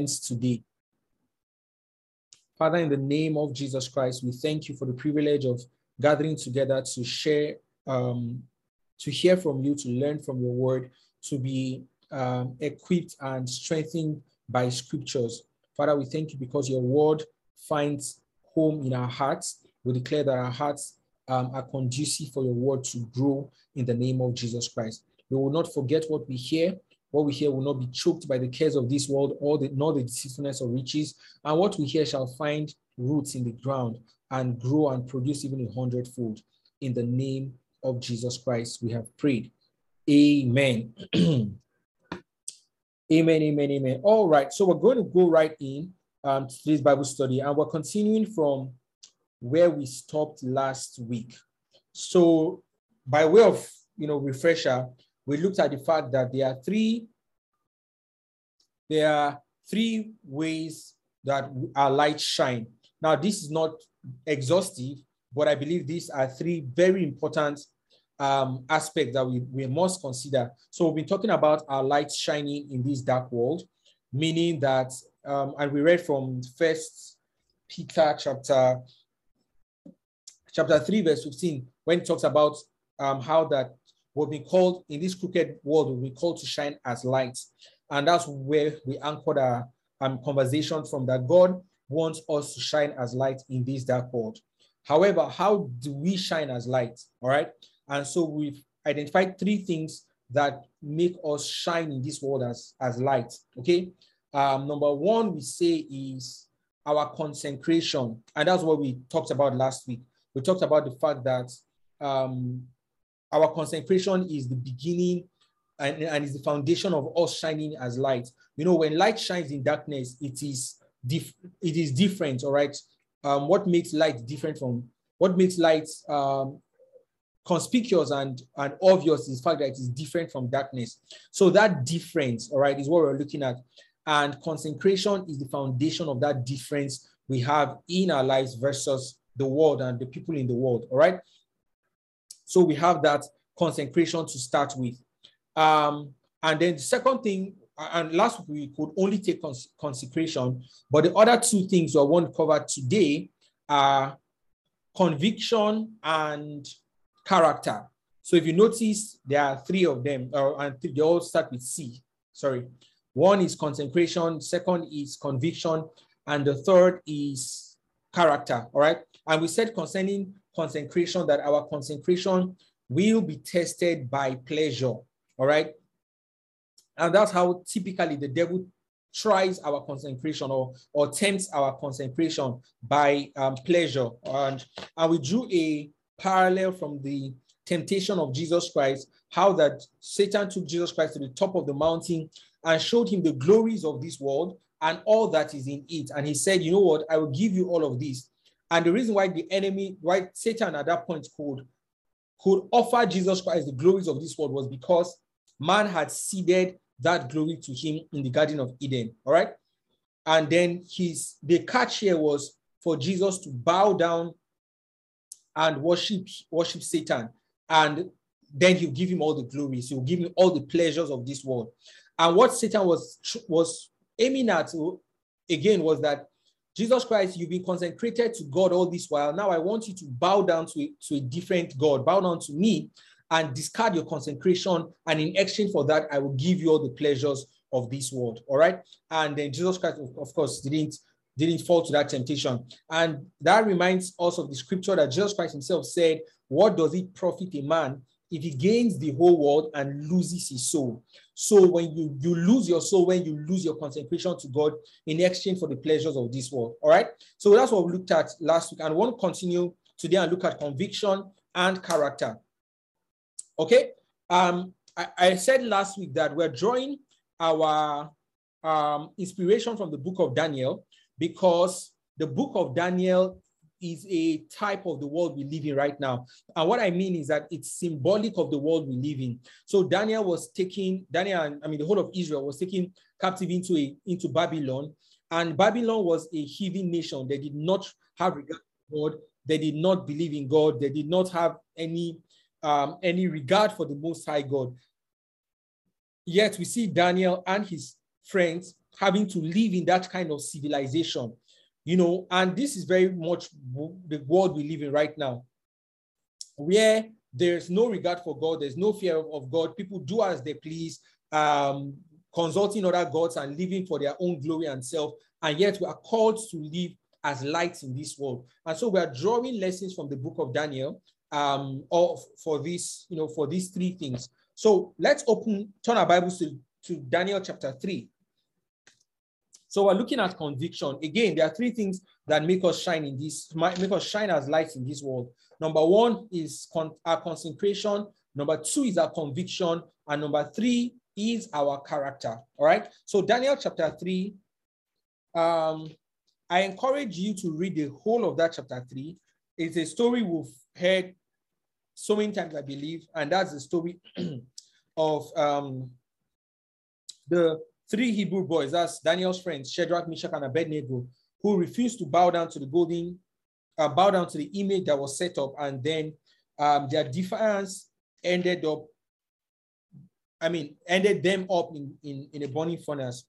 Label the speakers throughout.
Speaker 1: commence today. Father, in the name of Jesus Christ, we thank you for the privilege of gathering together to share, um, to hear from you, to learn from your word, to be um, equipped and strengthened by scriptures. Father, we thank you because your word finds home in our hearts. We declare that our hearts um, are conducive for your word to grow in the name of Jesus Christ. We will not forget what we hear. What we hear will not be choked by the cares of this world or the, nor the deceitfulness of riches. And what we hear shall find roots in the ground and grow and produce even a hundredfold. In the name of Jesus Christ, we have prayed. Amen. amen, amen, amen. All right. So we're going to go right in um, to today's Bible study, and we're continuing from where we stopped last week. So, by way of you know refresher, we looked at the fact that there are three there are three ways that our light shine. Now, this is not exhaustive, but I believe these are three very important um, aspects that we, we must consider. So we've been talking about our light shining in this dark world, meaning that, um, and we read from First Peter chapter chapter 3, verse 15, when it talks about um, how that we've been called in this crooked world, we've been called to shine as lights. And that's where we anchored our um, conversation from that God wants us to shine as light in this dark world. However, how do we shine as light? All right. And so we've identified three things that make us shine in this world as, as light. Okay. Um, number one, we say is our consecration. And that's what we talked about last week we talked about the fact that um, our consecration is the beginning and, and is the foundation of us shining as light. You know, when light shines in darkness, it is dif- it is different. All right. Um, what makes light different from what makes light um, conspicuous and, and obvious is the fact that it is different from darkness. So that difference, all right, is what we're looking at. And consecration is the foundation of that difference we have in our lives versus the world and the people in the world. All right. So we have that consecration to start with. Um, and then the second thing, and last week we could only take cons- consecration, but the other two things I want to cover today are conviction and character. So if you notice, there are three of them, uh, and they all start with C. Sorry. One is consecration, second is conviction, and the third is character. All right. And we said concerning consecration that our consecration will be tested by pleasure. All right. And that's how typically the devil tries our consecration or, or tempts our consecration by um, pleasure. And, and we drew a parallel from the temptation of Jesus Christ, how that Satan took Jesus Christ to the top of the mountain and showed him the glories of this world and all that is in it. And he said, You know what? I will give you all of this. And the reason why the enemy, why Satan at that point could, could offer Jesus Christ the glories of this world was because man had ceded that glory to him in the Garden of Eden. All right. And then his the catch here was for Jesus to bow down and worship, worship Satan. And then he'll give him all the glories. He'll give him all the pleasures of this world. And what Satan was, was aiming at again was that Jesus Christ, you've been consecrated to God all this while. Now I want you to bow down to a, to a different God, bow down to me and discard your consecration. And in exchange for that, I will give you all the pleasures of this world. All right. And then Jesus Christ, of course, didn't didn't fall to that temptation. And that reminds us of the scripture that Jesus Christ himself said, What does it profit a man if he gains the whole world and loses his soul. So when you, you lose your soul, when you lose your consecration to God in exchange for the pleasures of this world. All right. So that's what we looked at last week. And we want to continue today and look at conviction and character. Okay. Um, I, I said last week that we're drawing our um, inspiration from the book of Daniel because the book of Daniel is a type of the world we live in right now. And what I mean is that it's symbolic of the world we live in. So Daniel was taking, Daniel, I mean, the whole of Israel was taken captive into, a, into Babylon. And Babylon was a heathen nation. They did not have regard for God. They did not believe in God. They did not have any, um, any regard for the Most High God. Yet we see Daniel and his friends having to live in that kind of civilization, you know, and this is very much the world we live in right now, where there's no regard for God, there's no fear of God, people do as they please, um, consulting other gods and living for their own glory and self, and yet we are called to live as lights in this world. And so we are drawing lessons from the book of Daniel um, of, for this, you know, for these three things. So let's open, turn our Bibles to, to Daniel chapter 3. So we're looking at conviction. Again, there are three things that make us shine in this, make us shine as lights in this world. Number one is con our concentration. Number two is our conviction. And number three is our character. All right. So Daniel chapter 3, um, I encourage you to read the whole of that chapter 3. It's a story we've heard so many times, I believe, and that's the story of um, the three Hebrew boys, that's Daniel's friends, Shadrach, Meshach, and Abednego, who refused to bow down to the golden, uh, bow down to the image that was set up, and then um, their defiance ended up, I mean, ended them up in, in, in a burning furnace.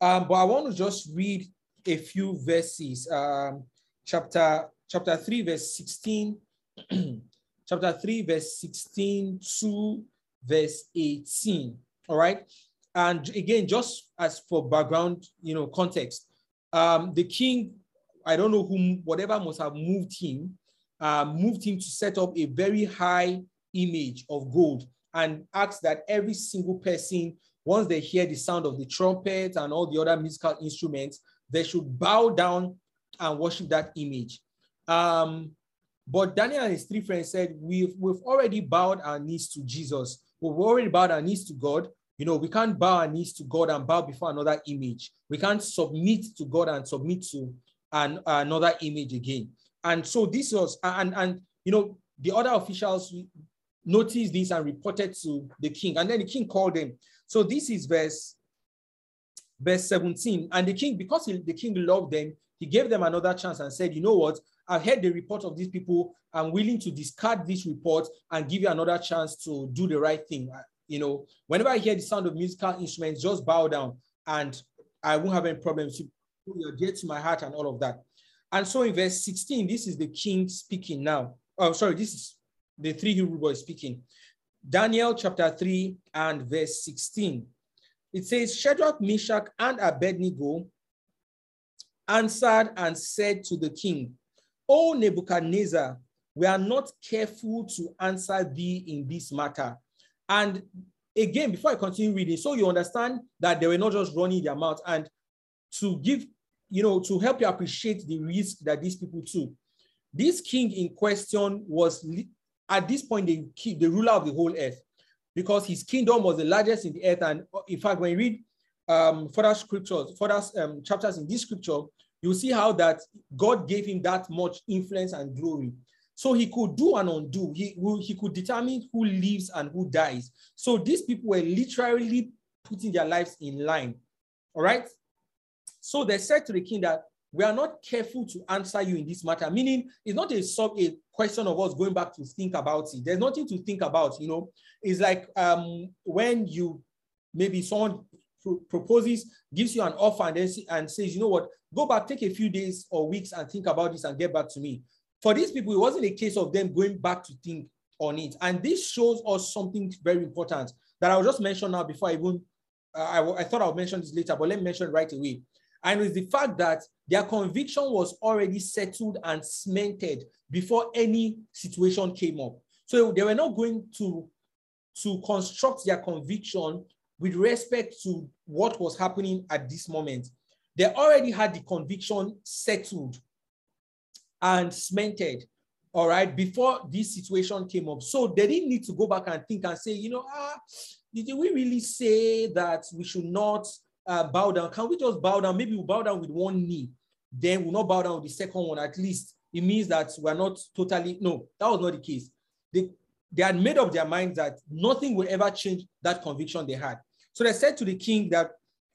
Speaker 1: Um, but I want to just read a few verses. Um, chapter chapter 3, verse 16, chapter 3, verse 16 to verse 18. All right. And again, just as for background, you know, context, um, the king, I don't know whom, whatever must have moved him, uh, moved him to set up a very high image of gold and asked that every single person, once they hear the sound of the trumpet and all the other musical instruments, they should bow down and worship that image. Um, but Daniel and his three friends said, we've, we've already bowed our knees to Jesus. We've already bowed our knees to God. You know, we can't bow our knees to God and bow before another image. We can't submit to God and submit to an, another image again. And so this was, and, and, you know, the other officials noticed this and reported to the king. And then the king called them. So this is verse, verse 17. And the king, because he, the king loved them, he gave them another chance and said, you know what? I've heard the report of these people. I'm willing to discard this report and give you another chance to do the right thing. You know, whenever I hear the sound of musical instruments, just bow down and I won't have any problems. You get to my heart and all of that. And so in verse 16, this is the king speaking now. Oh, sorry, this is the three Hebrew boys speaking. Daniel chapter 3 and verse 16. It says, Shadrach, Meshach, and Abednego answered and said to the king, O Nebuchadnezzar, we are not careful to answer thee in this matter. And again, before I continue reading, so you understand that they were not just running their mouth and to give, you know, to help you appreciate the risk that these people took. This king in question was at this point the, the ruler of the whole earth because his kingdom was the largest in the earth. And in fact, when you read um, further scriptures, further um, chapters in this scripture, you see how that God gave him that much influence and glory. So he could do and undo. He, he could determine who lives and who dies. So these people were literally putting their lives in line. All right. So they said to the king that we are not careful to answer you in this matter, meaning it's not a sub a question of us going back to think about it. There's nothing to think about, you know. It's like um, when you maybe someone proposes, gives you an offer, and then and says, you know what, go back, take a few days or weeks and think about this and get back to me. For these people, it wasn't a case of them going back to think on it. And this shows us something very important that I'll just mention now before I even, uh, I, I thought I'll mention this later, but let me mention right away. And it's the fact that their conviction was already settled and cemented before any situation came up. So they were not going to, to construct their conviction with respect to what was happening at this moment. They already had the conviction settled and cemented, all right, before this situation came up. So they didn't need to go back and think and say, you know, ah, did we really say that we should not uh, bow down? Can we just bow down? Maybe we'll bow down with one knee, then we'll not bow down with the second one. At least it means that we're not totally, no, that was not the case. They, they had made up their minds that nothing will ever change that conviction they had. So they said to the king that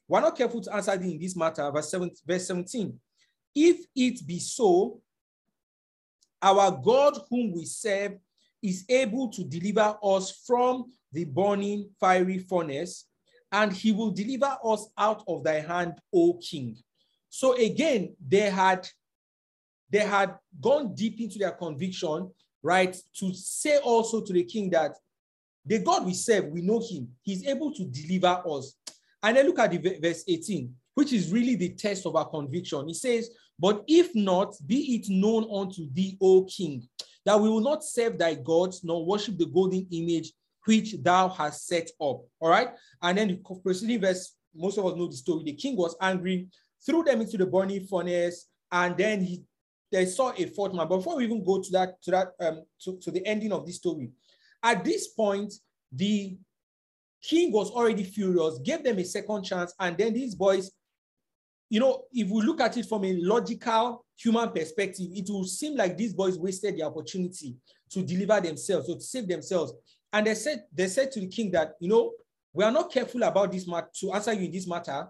Speaker 1: we're not careful to answer in this matter, verse, 7, verse 17. If it be so, our God whom we serve is able to deliver us from the burning fiery furnace and he will deliver us out of thy hand, O king. So again, they had they had gone deep into their conviction, right? To say also to the king that the God we serve, we know him. He's able to deliver us. And then look at the verse 18, which is really the test of our conviction. He says, But if not, be it known unto thee, O king, that we will not serve thy gods, nor worship the golden image which thou hast set up. All right. And then the preceding verse, most of us know the story. The king was angry, threw them into the burning furnace, and then he they saw a fourth man. But before we even go to that, to that, um, to, to the ending of this story, at this point, the king was already furious, gave them a second chance, and then these boys, you know, if we look at it from a logical human perspective, it will seem like these boys wasted the opportunity to deliver themselves or to save themselves. And they said, they said to the king that, you know, we are not careful about this matter to answer you in this matter.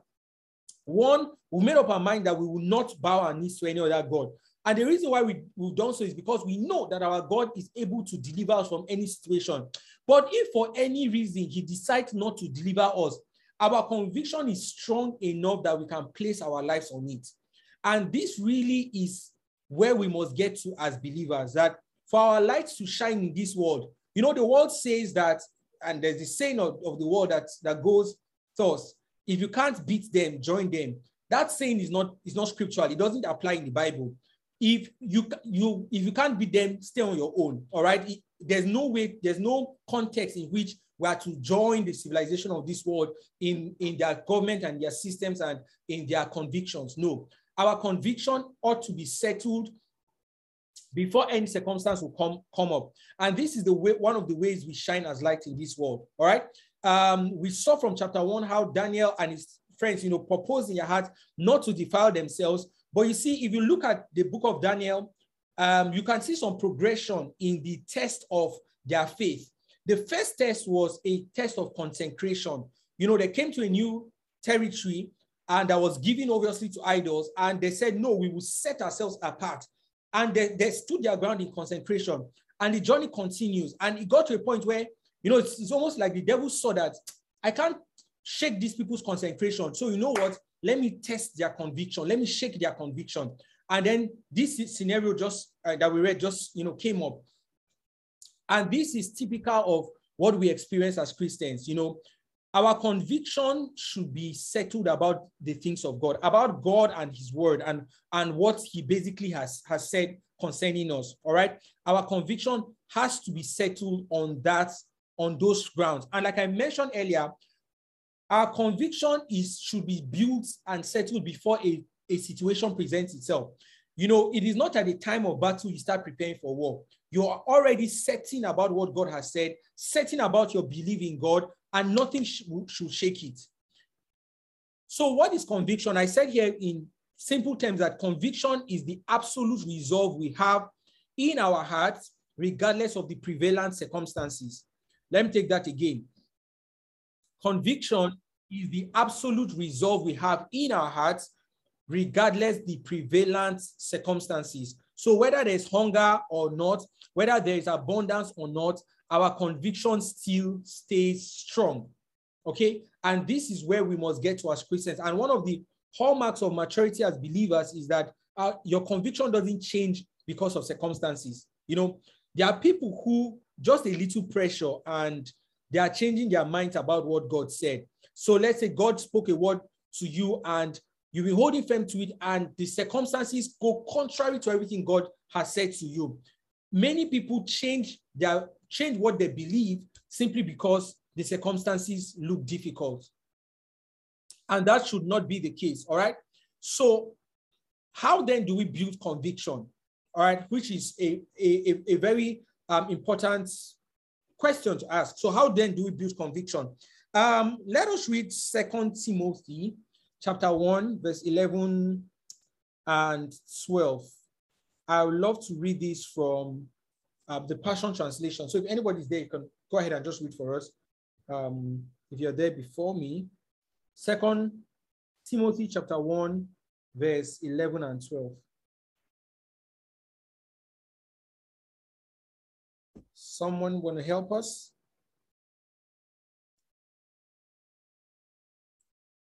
Speaker 1: One, we made up our mind that we will not bow our knees to any other God. And the reason why we, we've done so is because we know that our God is able to deliver us from any situation. But if for any reason he decides not to deliver us, our conviction is strong enough that we can place our lives on it. And this really is where we must get to as believers that for our lights to shine in this world, you know, the world says that, and there's a saying of, of the world that, that goes thus if you can't beat them, join them. That saying is not, is not scriptural, it doesn't apply in the Bible if you you if you can't beat them, stay on your own. All right. It, there's no way, there's no context in which we are to join the civilization of this world in, in their government and their systems and in their convictions. No. Our conviction ought to be settled before any circumstance will come, come up. And this is the way one of the ways we shine as light in this world. All right. Um, we saw from chapter one how Daniel and his friends, you know, proposed in their heart not to defile themselves, but you see, if you look at the book of Daniel, um, you can see some progression in the test of their faith. The first test was a test of consecration. You know, they came to a new territory and that was given obviously to idols, and they said, No, we will set ourselves apart. And they, they stood their ground in consecration. And the journey continues. And it got to a point where, you know, it's, it's almost like the devil saw that I can't shake these people's consecration. So, you know what? Let me test their conviction. Let me shake their conviction. And then this scenario just uh, that we read just you know came up. And this is typical of what we experience as Christians. You know, our conviction should be settled about the things of God, about God and His Word, and and what He basically has has said concerning us. All right, our conviction has to be settled on that on those grounds. And like I mentioned earlier, our conviction is should be built and settled before a, a situation presents itself. You know, it is not at the time of battle you start preparing for war. You are already setting about what God has said, setting about your belief in God, and nothing sh should shake it. So, what is conviction? I said here in simple terms that conviction is the absolute resolve we have in our hearts, regardless of the prevalent circumstances. Let me take that again. Conviction is the absolute resolve we have in our hearts, regardless the prevalent circumstances. So whether there's hunger or not, whether there is abundance or not, our conviction still stays strong. Okay. And this is where we must get to as Christians. And one of the hallmarks of maturity as believers is that uh, your conviction doesn't change because of circumstances. You know, there are people who just a little pressure and they are changing their minds about what God said. So let's say God spoke a word to you and you've been holding firm to it, and the circumstances go contrary to everything God has said to you. Many people change their change what they believe simply because the circumstances look difficult. And that should not be the case. All right. So, how then do we build conviction? All right, which is a, a, a very um, important question to ask. So, how then do we build conviction? Um, let us read Second Timothy chapter 1, verse 11 and 12. I would love to read this from uh, the Passion Translation. So if anybody's there, you can go ahead and just read for us. Um, if you're there before me, Second Timothy chapter 1, verse 11 and 12. Someone want to help us?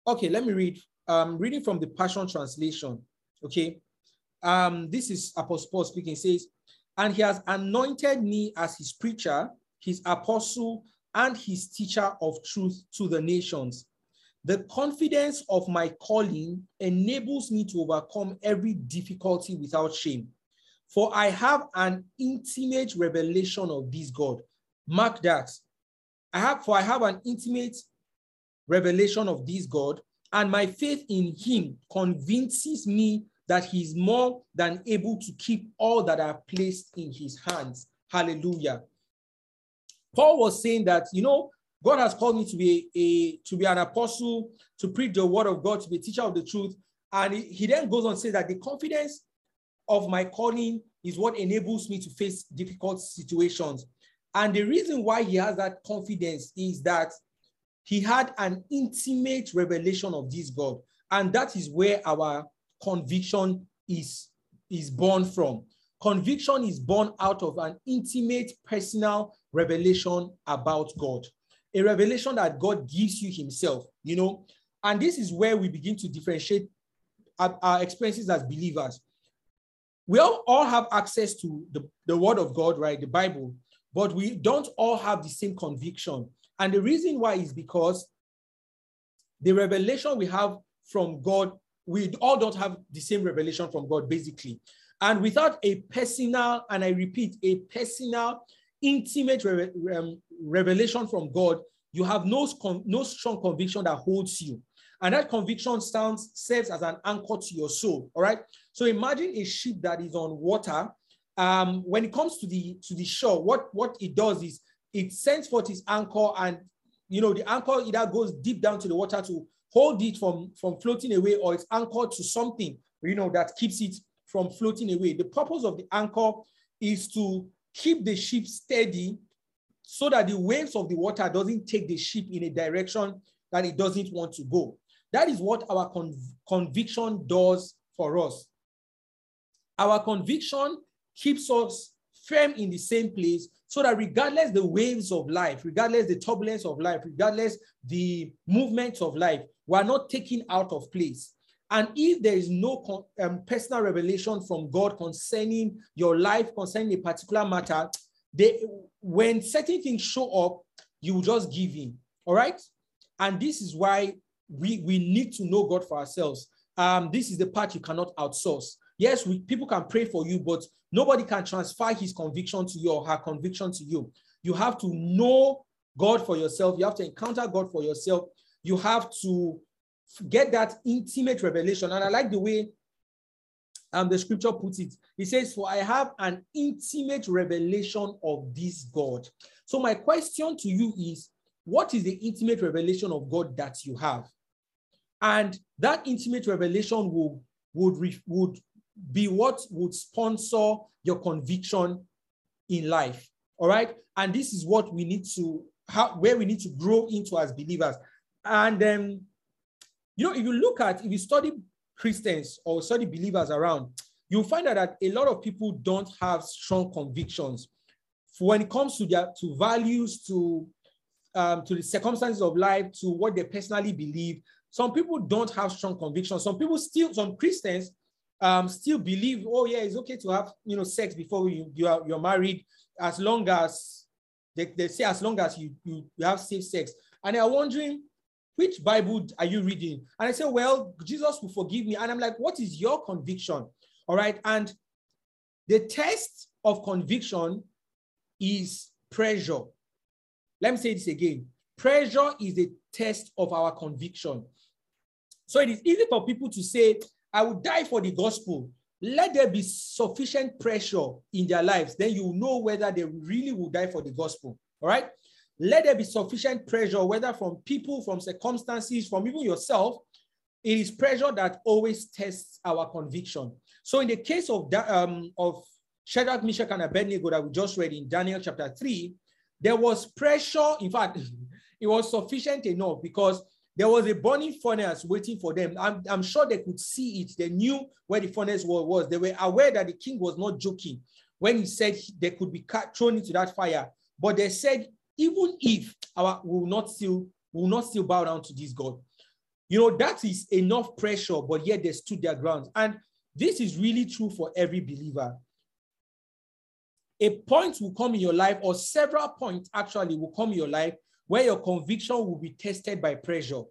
Speaker 1: Okay, let me read. Um, reading from the Passion Translation. Okay. Um, this is Apostle Paul speaking. says, and he has anointed me as his preacher, his apostle, and his teacher of truth to the nations. The confidence of my calling enables me to overcome every difficulty without shame. For I have an intimate revelation of this God. Mark that. I have, for I have an intimate revelation of this God, and my faith in him convinces me that he is more than able to keep all that have placed in his hands. Hallelujah. Paul was saying that, you know, God has called me to be a to be an apostle, to preach the word of God, to be a teacher of the truth. And he then goes on to say that the confidence of my calling is what enables me to face difficult situations. And the reason why he has that confidence is that he had an intimate revelation of this God. And that is where our conviction is, is born from. Conviction is born out of an intimate personal revelation about God, a revelation that God gives you Himself, you know. And this is where we begin to differentiate our, experiences as believers. We all, all have access to the, the Word of God, right? The Bible, but we don't all have the same conviction. And the reason why is because the revelation we have from God, we all don't have the same revelation from God, basically. And without a personal, and I repeat, a personal, intimate re um, revelation from God, you have no, no strong conviction that holds you. And that conviction sounds, serves as an anchor to your soul. All right. So imagine a ship that is on water. Um, when it comes to the to the shore, what, what it does is it sends forth its anchor, and you know, the anchor either goes deep down to the water to hold it from, from floating away, or it's anchored to something, you know, that keeps it from floating away. The purpose of the anchor is to keep the ship steady so that the waves of the water doesn't take the ship in a direction that it doesn't want to go. That is what our conv conviction does for us. Our conviction keeps us firm in the same place so that regardless the waves of life, regardless the turbulence of life, regardless the movements of life, we are not taken out of place. And if there is no um, personal revelation from God concerning your life, concerning a particular matter, they, when certain things show up, you just give in. All right. And this is why we, we need to know God for ourselves. Um, this is the part you cannot outsource. Yes, we, people can pray for you, but nobody can transfer his conviction to you or her conviction to you. You have to know God for yourself. You have to encounter God for yourself. You have to get that intimate revelation. And I like the way um, the scripture puts it. It says, For I have an intimate revelation of this God. So, my question to you is, what is the intimate revelation of God that you have? And that intimate revelation will, would, would be what would sponsor your conviction in life. All right. And this is what we need to, how, where we need to grow into as believers. And then, um, you know, if you look at, if you study Christians or study believers around, you'll find out that a lot of people don't have strong convictions when it comes to their to values, to um, to the circumstances of life, to what they personally believe. Some people don't have strong convictions. Some people still, some Christians um, still believe, oh yeah, it's okay to have you know sex before you you are you're married, as long as they, they say as long as you, you you have safe sex. And they're wondering, which Bible are you reading? And I say, well, Jesus will forgive me. And I'm like, what is your conviction? All right. And the test of conviction is pressure. Let me say this again. Pressure is the test of our conviction. So it is easy for people to say, I will die for the gospel. Let there be sufficient pressure in their lives. Then you know whether they really will die for the gospel. All right. Let there be sufficient pressure, whether from people, from circumstances, from even yourself. It is pressure that always tests our conviction. So, in the case of that, um, of Shadrach, Meshach, and Abednego that we just read in Daniel chapter 3, there was pressure. In fact, it was sufficient enough because there was a burning furnace waiting for them. I'm, I'm sure they could see it. They knew where the furnace was. They were aware that the king was not joking when he said they could be thrown into that fire. But they said even if our will not still will not still bow down to this God. You know, that is enough pressure, but yet they stood their ground. And this is really true for every believer. A point will come in your life, or several points actually will come in your life where your conviction will be tested by pressure.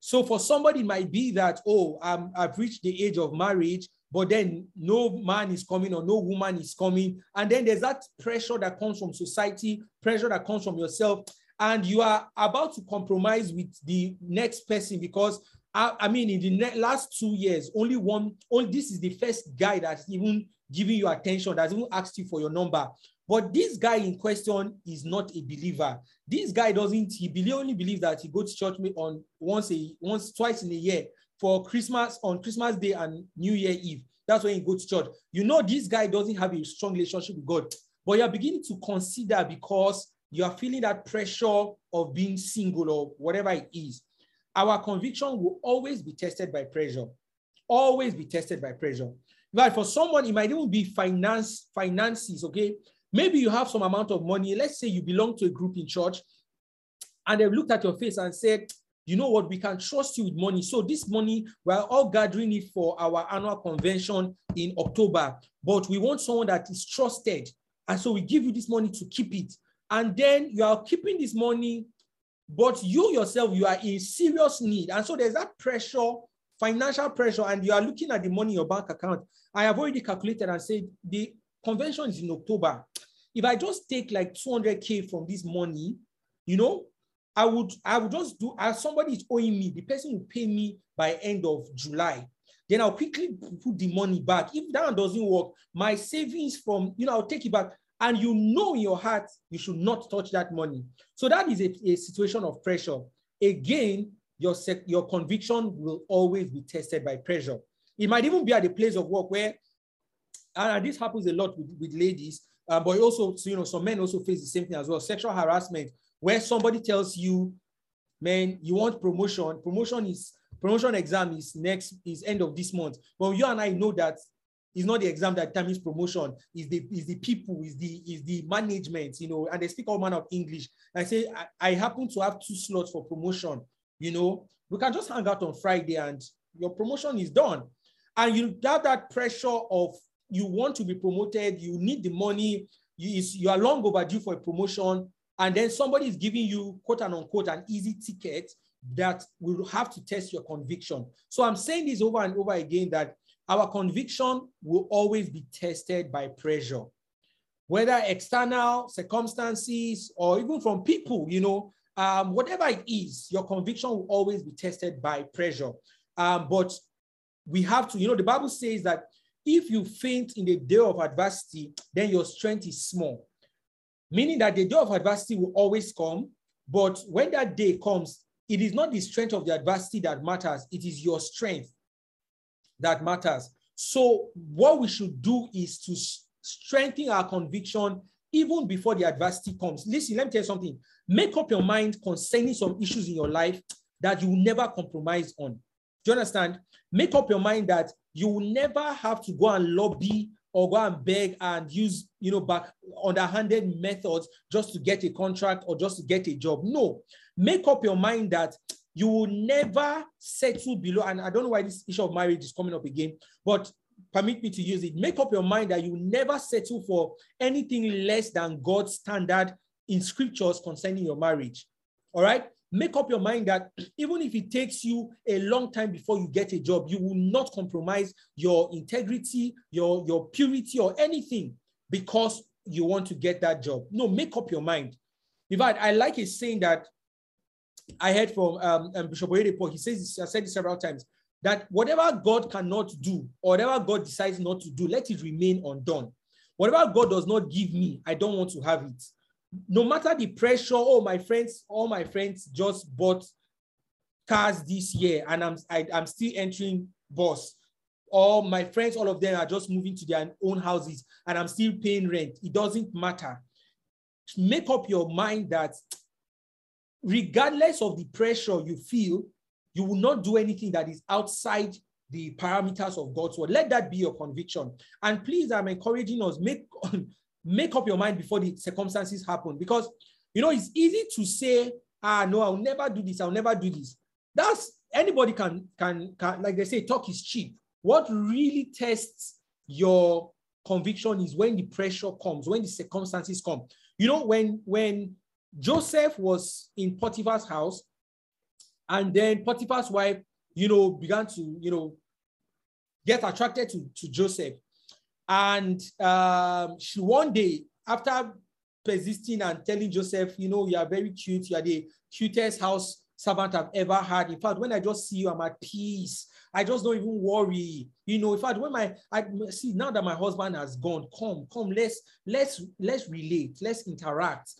Speaker 1: So for somebody, it might be that, oh, um, I've reached the age of marriage, but then no man is coming or no woman is coming. And then there's that pressure that comes from society, pressure that comes from yourself. And you are about to compromise with the next person because I, I mean, in the last two years, only one, only this is the first guy that's even giving you attention, that's even asked you for your number. But this guy in question is not a believer. This guy doesn't, he only believes that he goes to church on once a once, twice in a year for Christmas, on Christmas Day and New Year Eve. That's when he goes to church. You know, this guy doesn't have a strong relationship with God, but you're beginning to consider because you are feeling that pressure of being single or whatever it is. Our conviction will always be tested by pressure, always be tested by pressure. But for someone, it might even be finance, finances, okay? Maybe you have some amount of money. Let's say you belong to a group in church and they've looked at your face and said, you know what, we can trust you with money. So this money, we're all gathering it for our annual convention in October, but we want someone that is trusted. And so we give you this money to keep it. And then you are keeping this money, but you yourself, you are in serious need. And so there's that pressure, financial pressure, and you are looking at the money in your bank account. I have already calculated and said the convention is in October. If I just take like 200K from this money, you know, I would I would just do as somebody is owing me, the person will pay me by end of July. Then I'll quickly put the money back. If that doesn't work, my savings from, you know, I'll take it back. And you know in your heart, you should not touch that money. So that is a, a situation of pressure. Again, your, your conviction will always be tested by pressure. It might even be at a place of work where, and this happens a lot with, with ladies, uh, but also, so, you know, some men also face the same thing as well. Sexual harassment, where somebody tells you, man, you want promotion. Promotion is promotion exam is next is end of this month. But you and I know that it's not the exam that determines promotion. Is the is the people, is the is the management, you know, and they speak all manner of English. I say I, I happen to have two slots for promotion. You know, we can just hang out on Friday and your promotion is done. And you have that pressure of you want to be promoted, you need the money, you, you are long overdue for a promotion, and then somebody is giving you quote and unquote an easy ticket that will have to test your conviction. So I'm saying this over and over again that our conviction will always be tested by pressure, whether external circumstances or even from people, you know, um, whatever it is, your conviction will always be tested by pressure. Um, but we have to, you know, the Bible says that if you faint in the day of adversity, then your strength is small. Meaning that the day of adversity will always come, but when that day comes, it is not the strength of the adversity that matters, it is your strength that matters. So, what we should do is to strengthen our conviction even before the adversity comes. Listen, let me tell you something. Make up your mind concerning some issues in your life that you will never compromise on. Do you understand? Make up your mind that you will never have to go and lobby or go and beg and use, you know, back underhanded methods just to get a contract or just to get a job. No, make up your mind that you will never settle below. And I don't know why this issue of marriage is coming up again, but permit me to use it. Make up your mind that you will never settle for anything less than God's standard in scriptures concerning your marriage. All right make up your mind that even if it takes you a long time before you get a job, you will not compromise your integrity, your, your purity, or anything because you want to get that job. No, make up your mind. In fact, I like his saying that I heard from um, um, Bishop. He says, I said it several times, that whatever God cannot do, or whatever God decides not to do, let it remain undone. Whatever God does not give me, I don't want to have it no matter the pressure, oh, my friends, all my friends just bought cars this year and I'm, I, am i am still entering bus. All my friends, all of them are just moving to their own houses and I'm still paying rent. It doesn't matter. Make up your mind that regardless of the pressure you feel, you will not do anything that is outside the parameters of God's word. Let that be your conviction. And please, I'm encouraging us, make make up your mind before the circumstances happen. Because, you know, it's easy to say, ah, no, I'll never do this. I'll never do this. That's anybody can, can, can, like they say, talk is cheap. What really tests your conviction is when the pressure comes, when the circumstances come. You know, when when Joseph was in Potiphar's house, and then Potiphar's wife, you know, began to, you know, get attracted to, to Joseph. And um, she one day, after persisting and telling Joseph, you know, you are very cute, you are the cutest house servant I've ever had. In fact, when I just see you, I'm at peace. I just don't even worry. You know, in fact, when my I see now that my husband has gone, come, come, let's let's let's relate, let's interact.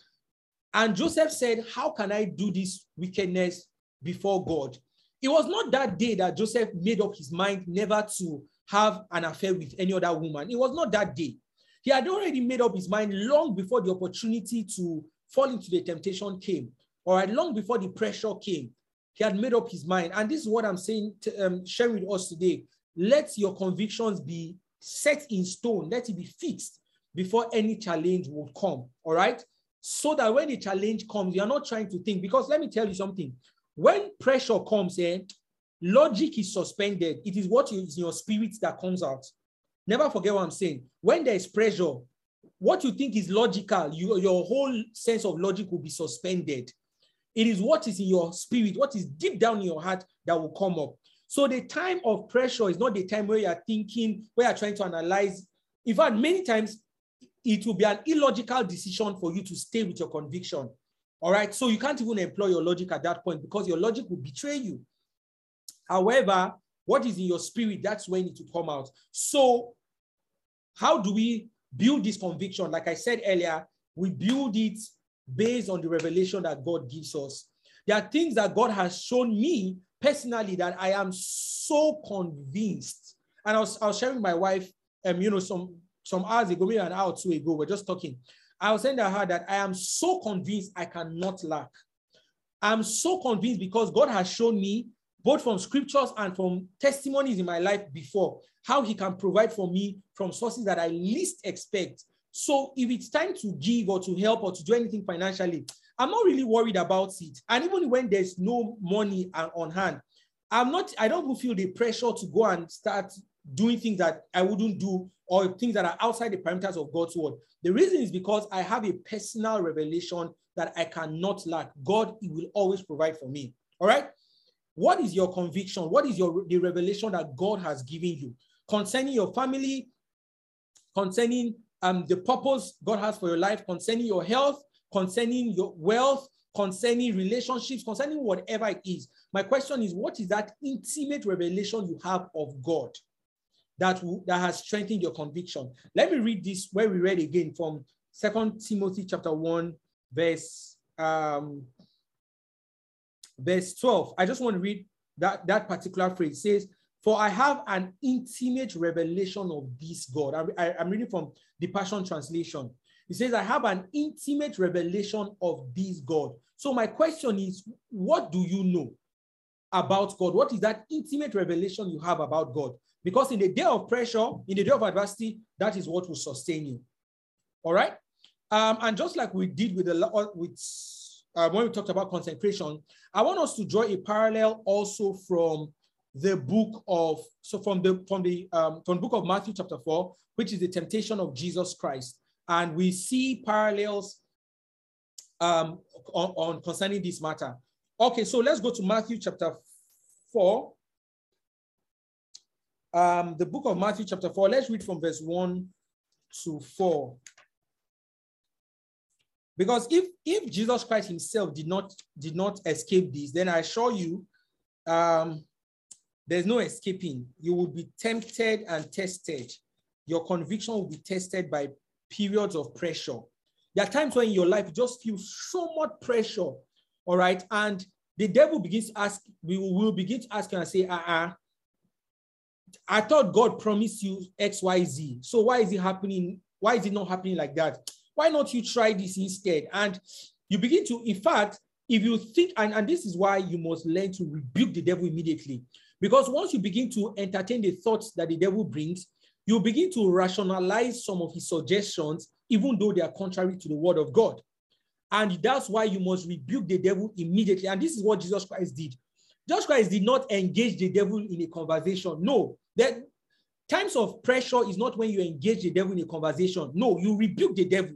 Speaker 1: And Joseph said, How can I do this wickedness before God? It was not that day that Joseph made up his mind never to have an affair with any other woman. It was not that day. He had already made up his mind long before the opportunity to fall into the temptation came, or long before the pressure came. He had made up his mind. And this is what I'm saying, to, um, with us today. Let your convictions be set in stone, let it be fixed before any challenge will come. All right. So that when the challenge comes, you're not trying to think. Because let me tell you something when pressure comes in, eh, logic is suspended. It is what is in your spirit that comes out. Never forget what I'm saying. When there is pressure, what you think is logical, you, your whole sense of logic will be suspended. It is what is in your spirit, what is deep down in your heart that will come up. So the time of pressure is not the time where you are thinking, where you are trying to analyze. In fact, many times it will be an illogical decision for you to stay with your conviction. All right. So you can't even employ your logic at that point because your logic will betray you. However, what is in your spirit, that's when it will come out. So, how do we build this conviction? Like I said earlier, we build it based on the revelation that God gives us. There are things that God has shown me personally that I am so convinced. And I was, I was sharing with my wife, um, you know, some some hours ago, maybe an hour or two ago, we're just talking. I was saying to her that I am so convinced I cannot lack. I'm so convinced because God has shown me, both from scriptures and from testimonies in my life before, how He can provide for me from sources that I least expect. So if it's time to give or to help or to do anything financially, I'm not really worried about it. And even when there's no money on hand, I'm not, I don't feel the pressure to go and start doing things that I wouldn't do or things that are outside the parameters of God's word. The reason is because I have a personal revelation that I cannot lack. God will always provide for me. All right. What is your conviction? What is your the revelation that God has given you concerning your family, concerning um, the purpose God has for your life, concerning your health, concerning your wealth, concerning relationships, concerning whatever it is. My question is, what is that intimate revelation you have of God? that, that has strengthened your conviction. Let me read this where we read again from Second Timothy chapter 1, verse um, verse 12. I just want to read that, that particular phrase. It says, For I have an intimate revelation of this God. I, I, I'm reading from the Passion Translation. It says, I have an intimate revelation of this God. So my question is, what do you know about God? What is that intimate revelation you have about God? Because in the day of pressure, in the day of adversity, that is what will sustain you. All right. Um, and just like we did with the with uh, when we talked about consecration, I want us to draw a parallel also from the book of so from the from the um, from the book of Matthew chapter four, which is the temptation of Jesus Christ, and we see parallels um, on, on concerning this matter. Okay, so let's go to Matthew chapter four, um, the book of Matthew, chapter 4, let's read from verse 1 to 4. Because if, if Jesus Christ himself did not, did not escape this, then I assure you, um, there's no escaping. You will be tempted and tested. Your conviction will be tested by periods of pressure. There are times when in your life you just feel so much pressure, all right? And the devil begins to ask, we will begin to ask you and say, uh-uh, I thought God promised you X, Y, Z. So why is it happening? Why is it not happening like that? Why not you try this instead? And you begin to, in fact, if you think, and, and this is why you must learn to rebuke the devil immediately. Because once you begin to entertain the thoughts that the devil brings, you begin to rationalize some of his suggestions, even though they are contrary to the word of God. And that's why you must rebuke the devil immediately. And this is what Jesus Christ did. Jesus Christ did not engage the devil in a conversation. No, that times of pressure is not when you engage the devil in a conversation. No, you rebuke the devil.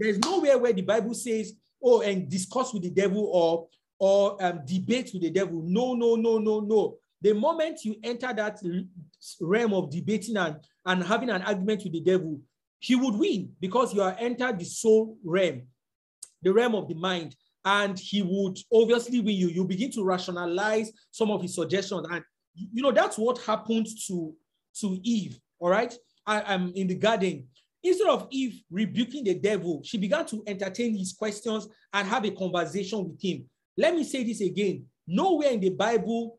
Speaker 1: There's nowhere where the Bible says, oh, and discuss with the devil or or um, debate with the devil. No, no, no, no, no. The moment you enter that realm of debating and, and having an argument with the devil, he would win because you are entered the soul realm, the realm of the mind, and he would obviously win you. You begin to rationalize some of his suggestions, and you know that's what happened to to Eve. All right, I am in the garden. Instead of Eve rebuking the devil, she began to entertain his questions and have a conversation with him. Let me say this again. Nowhere in the Bible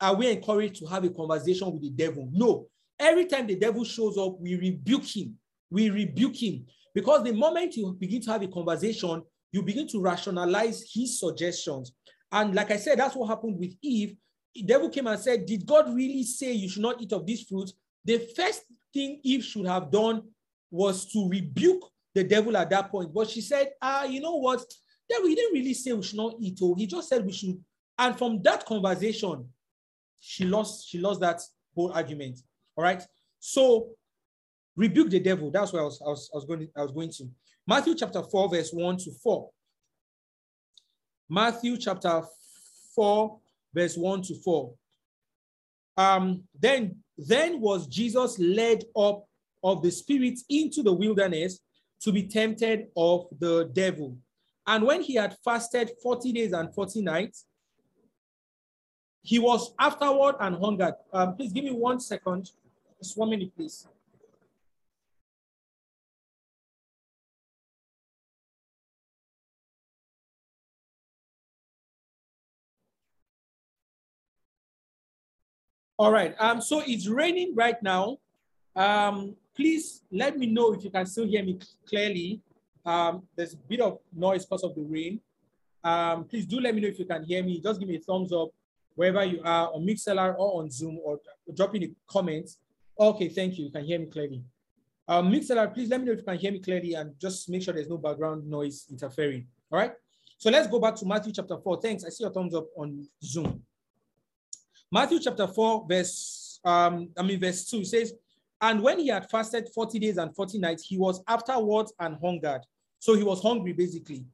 Speaker 1: are we encouraged to have a conversation with the devil. No. Every time the devil shows up, we rebuke him. We rebuke him. Because the moment you begin to have a conversation, you begin to rationalize his suggestions. And like I said, that's what happened with Eve. The devil came and said, Did God really say you should not eat of this fruit? The first thing Eve should have done was to rebuke the devil at that point. But she said, Ah, you know what? Then we didn't really say we should not eat. Oh, he just said we should. And from that conversation, she lost, she lost that whole argument. All right. So rebuke the devil. That's what I was, I was, I was going, to, I was going to. Matthew chapter 4, verse 1 to 4. Matthew chapter 4, verse 1 to 4. Um, then, then was Jesus led up of the Spirit into the wilderness to be tempted of the devil. And when he had fasted 40 days and 40 nights, he was afterward and hungered. Um, please give me one second. Just one minute, please. All right. Um, so it's raining right now. Um, please let me know if you can still hear me clearly. Um, there's a bit of noise because of the rain. Um, please do let me know if you can hear me. Just give me a thumbs up wherever you are on Mixlr or on Zoom or drop in the comments. Okay, thank you. You can hear me clearly. Um, Mixlr, please let me know if you can hear me clearly and just make sure there's no background noise interfering. All right. So let's go back to Matthew chapter 4. Thanks. I see your thumbs up on Zoom. Matthew chapter 4, verse um, I mean verse 2 says, And when he had fasted 40 days and 40 nights, he was afterwards and hungered. So he was hungry, basically.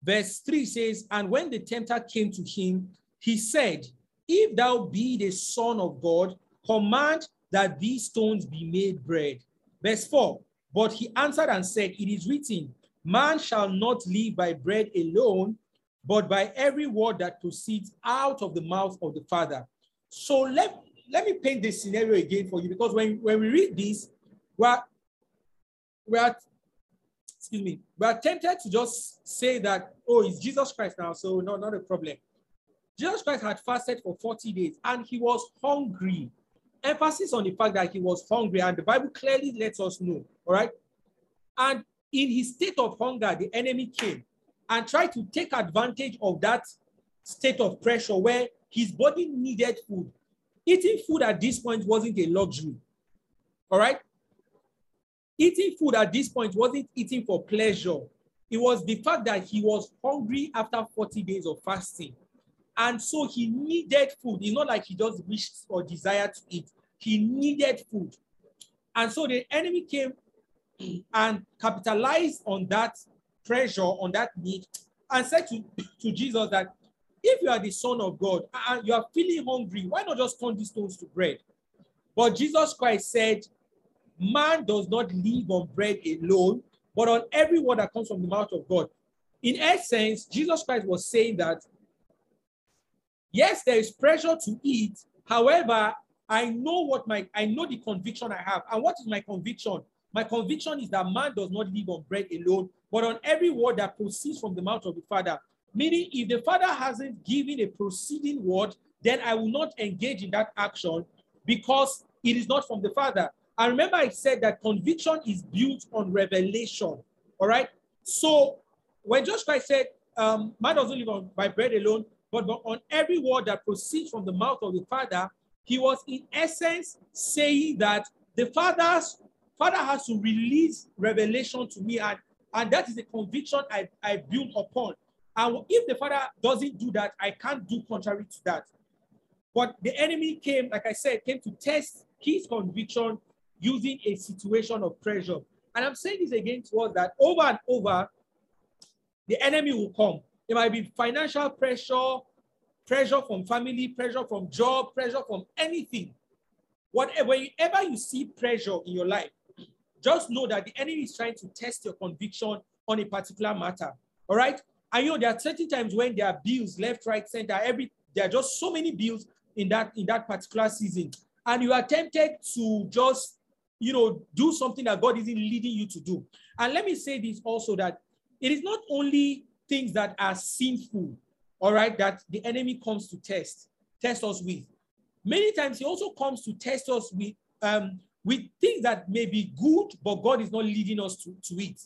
Speaker 1: Verse 3 says, And when the tempter came to him, he said, If thou be the Son of God, command that these stones be made bread. Verse 4 But he answered and said, It is written, Man shall not live by bread alone, but by every word that proceeds out of the mouth of the Father. So let, let me paint this scenario again for you because when, when we read this, we're, we're excuse me, we are tempted to just say that, oh, it's Jesus Christ now, so no, not a problem. Jesus Christ had fasted for 40 days and he was hungry. Emphasis on the fact that he was hungry, and the Bible clearly lets us know, all right? And in his state of hunger, the enemy came and tried to take advantage of that state of pressure where his body needed food. Eating food at this point wasn't a luxury, all right? Eating food at this point wasn't eating for pleasure. It was the fact that he was hungry after 40 days of fasting. And so he needed food. It's not like he just wished or desired to eat. He needed food. And so the enemy came and capitalized on that pressure, on that need, and said to, to Jesus that if you are the son of God and you are feeling hungry, why not just turn these stones to bread? But Jesus Christ said, man does not live on bread alone, but on every word that comes from the mouth of God. In essence, Jesus Christ was saying that, yes, there is pressure to eat. However, I know what my, I know the conviction I have. And what is my conviction? My conviction is that man does not live on bread alone, but on every word that proceeds from the mouth of the Father. Meaning, if the Father hasn't given a proceeding word, then I will not engage in that action because it is not from the Father. I remember I said that conviction is built on revelation. All right. So when Jesus Christ said, um, man doesn't live on by bread alone, but, but on every word that proceeds from the mouth of the Father, he was in essence saying that the Father's Father has to release revelation to me, and, and that is the conviction I, I build upon. And if the Father doesn't do that, I can't do contrary to that. But the enemy came, like I said, came to test his conviction using a situation of pressure. And I'm saying this again to us that over and over, the enemy will come. It might be financial pressure, pressure from family, pressure from job, pressure from anything. Whatever, whenever you see pressure in your life, just know that the enemy is trying to test your conviction on a particular matter. All right. I know there are certain times when there are bills left, right, center, every there are just so many bills in that in that particular season, and you are tempted to just you know do something that God isn't leading you to do. And let me say this also that it is not only things that are sinful, all right, that the enemy comes to test, test us with. Many times he also comes to test us with um, with things that may be good, but God is not leading us to, to it.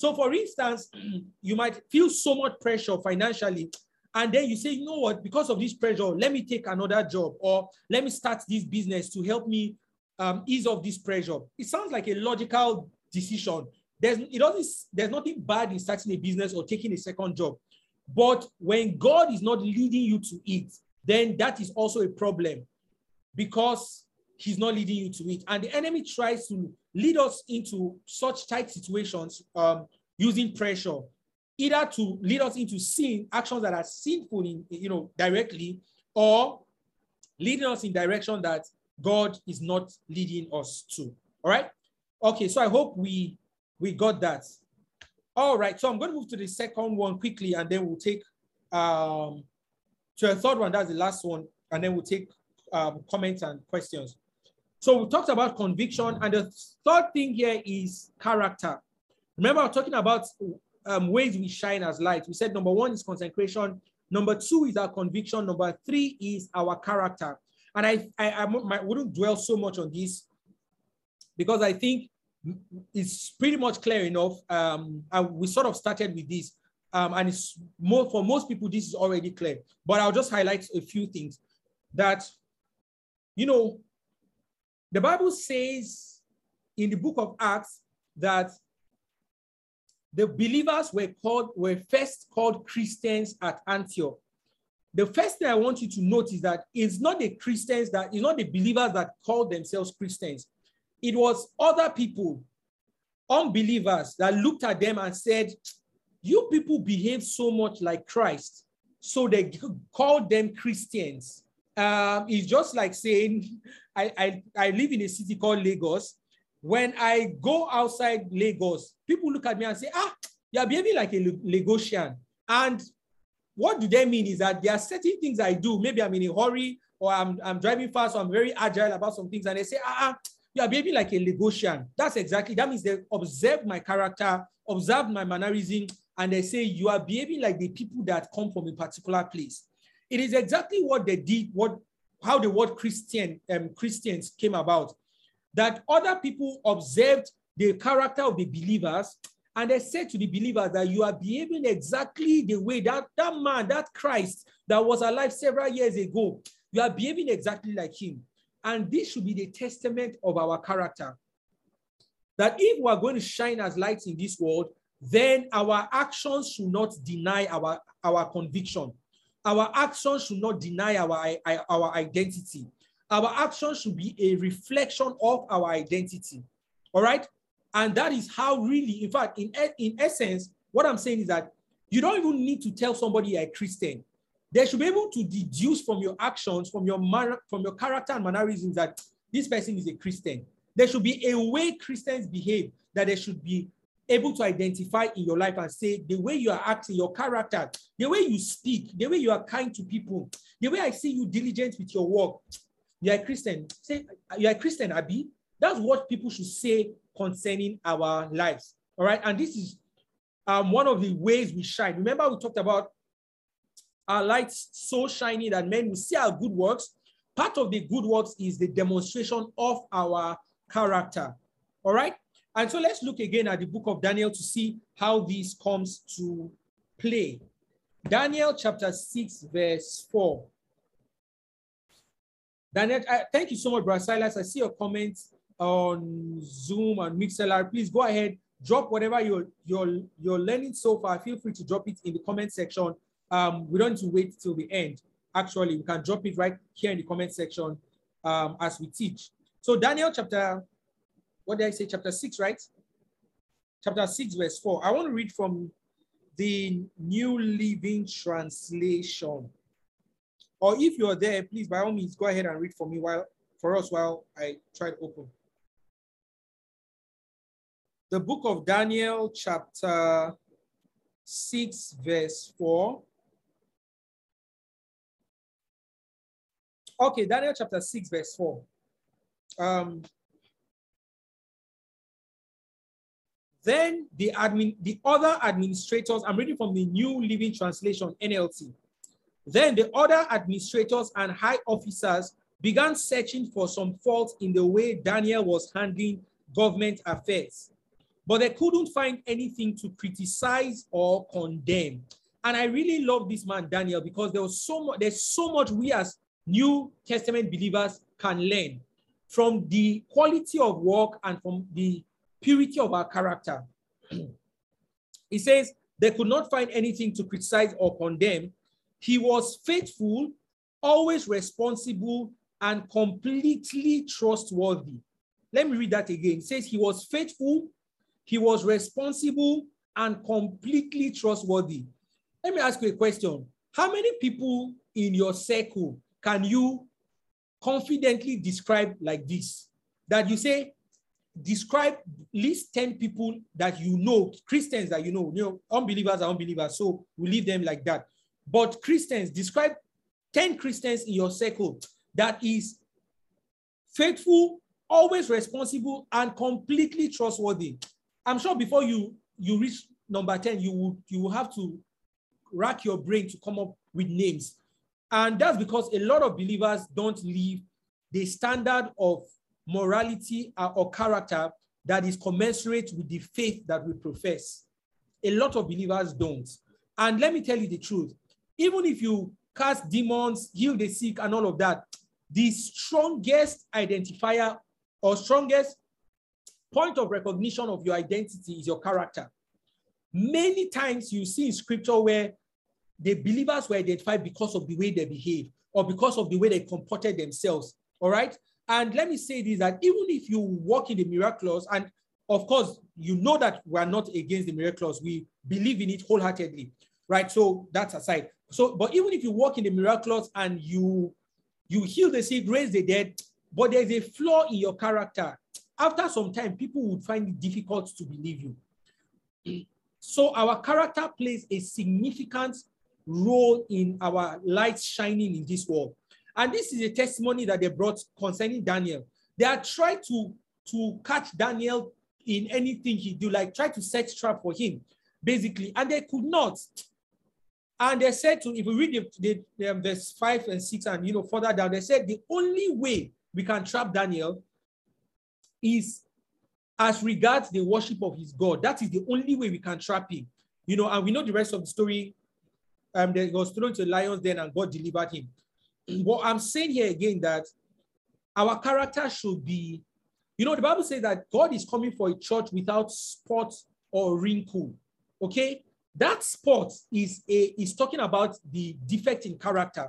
Speaker 1: So, for instance, you might feel so much pressure financially, and then you say, you know what, because of this pressure, let me take another job or let me start this business to help me um, ease off this pressure. It sounds like a logical decision, there's it doesn't there's nothing bad in starting a business or taking a second job. But when God is not leading you to it, then that is also a problem because he's not leading you to it. And the enemy tries to lead us into such tight situations um, using pressure, either to lead us into sin, actions that are sinful in, you know, directly, or leading us in direction that God is not leading us to. All right. Okay, so I hope we we got that. All right, so I'm going to move to the second one quickly, and then we'll take um, to a third one. That's the last one, and then we'll take um, comments and questions. So we talked about conviction, and the third thing here is character. Remember, we're talking about um, ways we shine as light. We said number one is consecration, number two is our conviction, number three is our character. And I, I, I wouldn't dwell so much on this because I think it's pretty much clear enough. Um, and we sort of started with this, um, and it's more for most people, this is already clear. But I'll just highlight a few things that, you know, the Bible says in the book of Acts that the believers were called were first called Christians at Antioch. The first thing I want you to note is that it's not the Christians that it's not the believers that called themselves Christians it was other people, unbelievers, that looked at them and said, You people behave so much like Christ. So they called them Christians. Um, it's just like saying, I, I, I live in a city called Lagos. When I go outside Lagos, people look at me and say, Ah, you're behaving like a Lagosian. And what do they mean is that there are certain things I do. Maybe I'm in a hurry or I'm, I'm driving fast, or I'm very agile about some things. And they say, ah, ah you are behaving like a Lagosian. That's exactly, that means they observe my character, observe my mannerism, and they say you are behaving like the people that come from a particular place. It is exactly what they did, what how the word Christian um, Christians came about. That other people observed the character of the believers, and they said to the believers that you are behaving exactly the way that that man, that Christ that was alive several years ago, you are behaving exactly like him. And this should be the testament of our character. That if we are going to shine as lights in this world, then our actions should not deny our, our conviction. Our actions should not deny our, our identity. Our actions should be a reflection of our identity. All right? And that is how really, in fact, in, in essence, what I'm saying is that you don't even need to tell somebody you're a Christian they should be able to deduce from your actions, from your man, from your character and mannerisms that this person is a Christian. There should be a way Christians behave that they should be able to identify in your life and say the way you are acting, your character, the way you speak, the way you are kind to people, the way I see you diligent with your work. You're a Christian. Say you're a Christian, Abby. That's what people should say concerning our lives. All right. And this is um, one of the ways we shine. Remember, we talked about our lights so shiny that men will see our good works. Part of the good works is the demonstration of our character. All right. And so let's look again at the book of Daniel to see how this comes to play. Daniel chapter 6, verse 4. Daniel, uh, thank you so much, Brother Silas. I see your comments on Zoom and Mixlr. Please go ahead, drop whatever you're, you're, you're learning so far. Feel free to drop it in the comment section um, we don't need to wait till the end. Actually, we can drop it right here in the comment section um, as we teach. So Daniel chapter, what did I say? Chapter six, right? Chapter six, verse four. I want to read from the New Living Translation. Or if you're there, please by all means go ahead and read for me while for us while I try to open. The book of Daniel, chapter 6, verse 4. Okay, Daniel chapter 6, verse 4. Um, then the admin, the other administrators, I'm reading from the New Living Translation, NLT. Then the other administrators and high officers began searching for some fault in the way Daniel was handling government affairs, but they couldn't find anything to criticize or condemn. And I really love this man, Daniel, because there was so much, there's so much we as New Testament believers can learn from the quality of work and from the purity of our character. he says they could not find anything to criticize or condemn. He was faithful, always responsible, and completely trustworthy. Let me read that again. It says he was faithful, he was responsible, and completely trustworthy. Let me ask you a question. How many people in your circle can you confidently describe like this? That you say, describe least 10 people that you know, Christians that you know, you know, unbelievers are unbelievers, so we leave them like that. But Christians, describe 10 Christians in your circle that is faithful, always responsible, and completely trustworthy. I'm sure before you, you reach number 10, you will, you will have to rack your brain to come up with names. And that's because a lot of believers don't live the standard of morality or character that is commensurate with the faith that we profess. A lot of believers don't. And let me tell you the truth. Even if you cast demons, heal the sick, and all of that, the strongest identifier or strongest point of recognition of your identity is your character. Many times you see in scripture where the believers were identified because of the way they behave or because of the way they comported themselves. All right. And let me say this that even if you walk in the miraculous, and of course, you know that we are not against the miraculous, we believe in it wholeheartedly, right? So that's aside. So, but even if you walk in the miraculous and you you heal the sick, raise the dead, but there's a flaw in your character. After some time, people would find it difficult to believe you. So our character plays a significant role in our light shining in this world. And this is a testimony that they brought concerning Daniel. They are trying to, to catch Daniel in anything he do, like try to set trap for him, basically, and they could not. And they said to, if we read the, the um, verse five and six, and you know further down, they said the only way we can trap Daniel is as regards the worship of his God. That is the only way we can trap him. You know, and we know the rest of the story. Um, they was thrown to the lions then, and God delivered him. But I'm saying here again that our character should be, you know, the Bible says that God is coming for a church without spot or wrinkle. Okay, that spot is a is talking about the defect in character.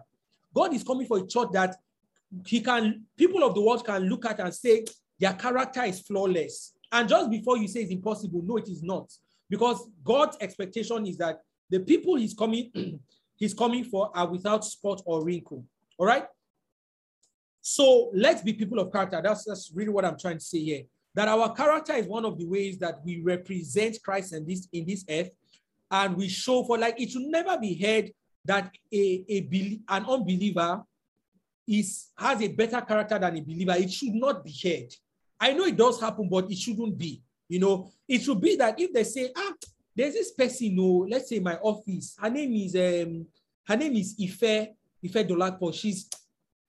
Speaker 1: God is coming for a church that he can people of the world can look at and say their character is flawless. And just before you say it's impossible, no, it is not. Because God's expectation is that the people he's coming, he's coming for are without spot or wrinkle. All right. So let's be people of character. That's, that's really what I'm trying to say here. That our character is one of the ways that we represent Christ in this in this earth and we show for like it should never be heard that a, a an unbeliever is has a better character than a believer. It should not be heard. I know it does happen, but it shouldn't be. You know, it should be that if they say, ah, there's this person, you know, let's say my office, her name is um, her name is Ife, Ife Dolapo. She's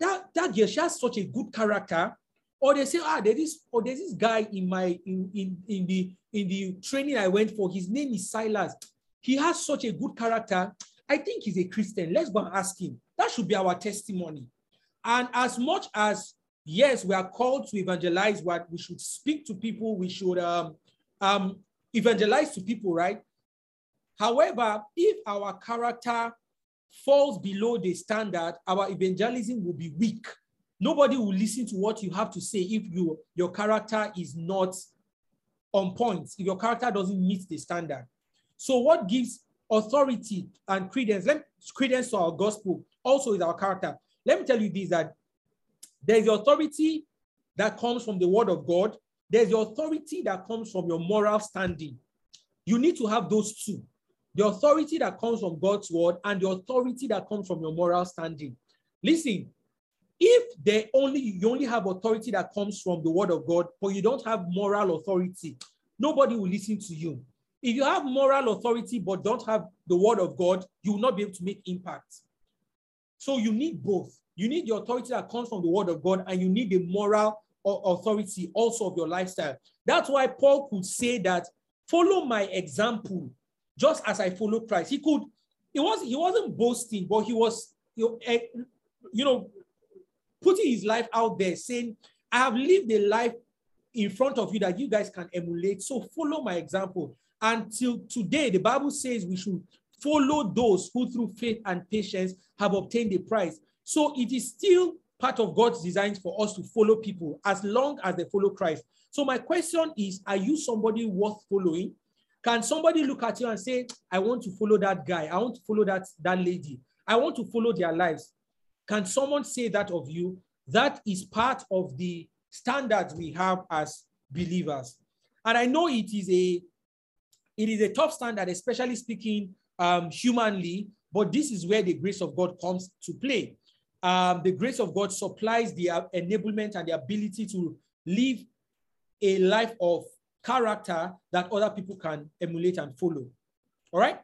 Speaker 1: that that girl, she has such a good character. Or they say, ah, there's this, or there's this guy in my in, in, in the in the training I went for. His name is Silas. He has such a good character. I think he's a Christian. Let's go and ask him. That should be our testimony. And as much as, yes, we are called to evangelize, what we should speak to people, we should um, um, evangelize to people, right? However, if our character falls below the standard, our evangelism will be weak. Nobody will listen to what you have to say if you, your character is not on point, if your character doesn't meet the standard. So, what gives authority and credence, let, credence to our gospel also is our character. Let me tell you this that there's the authority that comes from the word of God, there's the authority that comes from your moral standing. You need to have those two the authority that comes from God's word and the authority that comes from your moral standing. Listen, if they only you only have authority that comes from the word of God, but you don't have moral authority, nobody will listen to you. If you have moral authority but don't have the word of God, you will not be able to make impact. So you need both. You need the authority that comes from the word of God, and you need the moral authority also of your lifestyle. That's why Paul could say that, follow my example just as I follow Christ. He could, he was he wasn't boasting, but he was you know, eh, you know putting his life out there, saying, I have lived a life in front of you that you guys can emulate. So follow my example. Until today, the Bible says we should follow those who through faith and patience have obtained the prize. So it is still part of God's design for us to follow people as long as they follow Christ. So my question is, are you somebody worth following? Can somebody look at you and say, I want to follow that guy, I want to follow that, that lady, I want to follow their lives? Can someone say that of you? That is part of the standards we have as believers. And I know it is a it is a tough standard, especially speaking um, humanly, but this is where the grace of God comes to play. Um, the grace of God supplies the enablement and the ability to live a life of character that other people can emulate and follow. All right.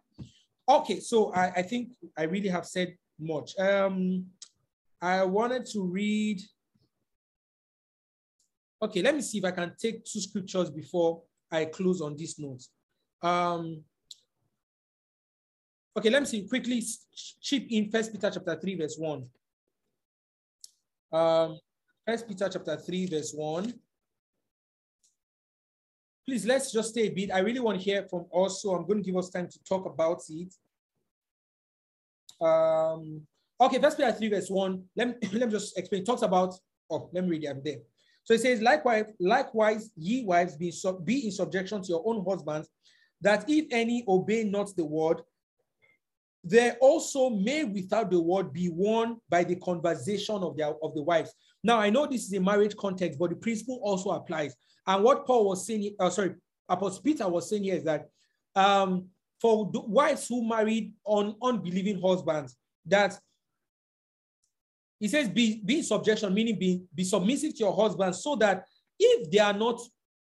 Speaker 1: Okay, so I, I think I really have said much. Um, I wanted to read. Okay, let me see if I can take two scriptures before I close on this note. Um, okay, let me see quickly chip in First Peter chapter 3, verse 1. Um, First Peter chapter 3, verse 1 please let's just stay a bit. I really want to hear from us, so I'm going to give us time to talk about it. Um, okay, First Peter 3, verse 1. Let me, let me just explain. It talks about, oh, let me read it. I'm there. So it says, likewise, likewise, ye wives, be, sub, be in subjection to your own husbands, that if any obey not the word, they also may without the word be won by the conversation of their of the wives. Now I know this is a marriage context, but the principle also applies. And what Paul was saying, uh, sorry, Apostle Peter was saying here is that um, for the wives who married on unbelieving husbands, that he says be, be in subjection, meaning be, be submissive to your husband, so that if they are not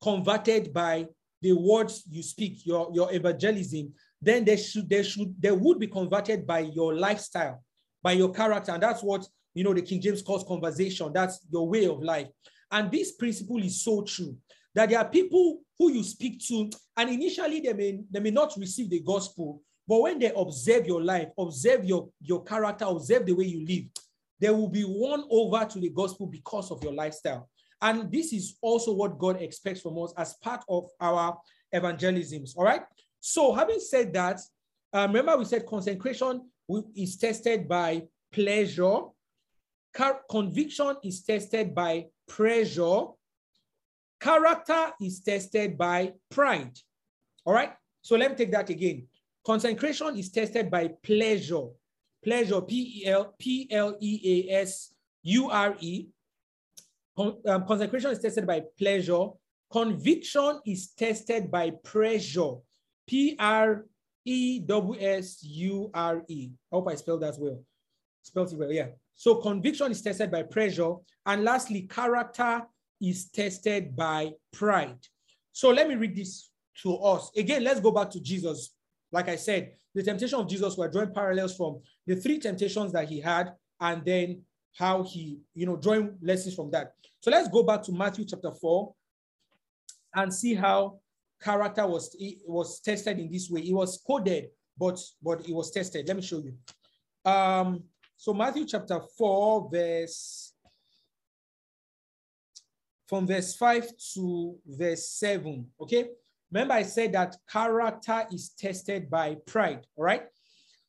Speaker 1: converted by the words you speak, your, your evangelism, then they should, they should, they would be converted by your lifestyle, by your character. And that's what you know the King James calls conversation. That's your way of life. And this principle is so true that there are people who you speak to, and initially they may, they may not receive the gospel, but when they observe your life, observe your, your character, observe the way you live, they will be won over to the gospel because of your lifestyle. And this is also what God expects from us as part of our evangelisms. All right. So, having said that, uh, remember we said consecration is tested by pleasure, conviction is tested by pressure. Character is tested by pride. All right. So let me take that again. Concentration is tested by pleasure. Pleasure, P E L P L E A S U R E. Um, consecration is tested by pleasure. Conviction is tested by pressure. P R E W S U R E. I hope I spelled that well. Spelled it well, yeah. So conviction is tested by pressure. And lastly, character is tested by pride. So let me read this to us. Again, let's go back to Jesus. Like I said, the temptation of Jesus were drawing parallels from the three temptations that he had and then how he, you know, drawing lessons from that. So let's go back to Matthew chapter 4 and see how character was, was tested in this way. It was coded, but, but it was tested. Let me show you. Um, so Matthew chapter 4, verse from verse 5 to verse 7. Okay. Remember, I said that character is tested by pride. All right.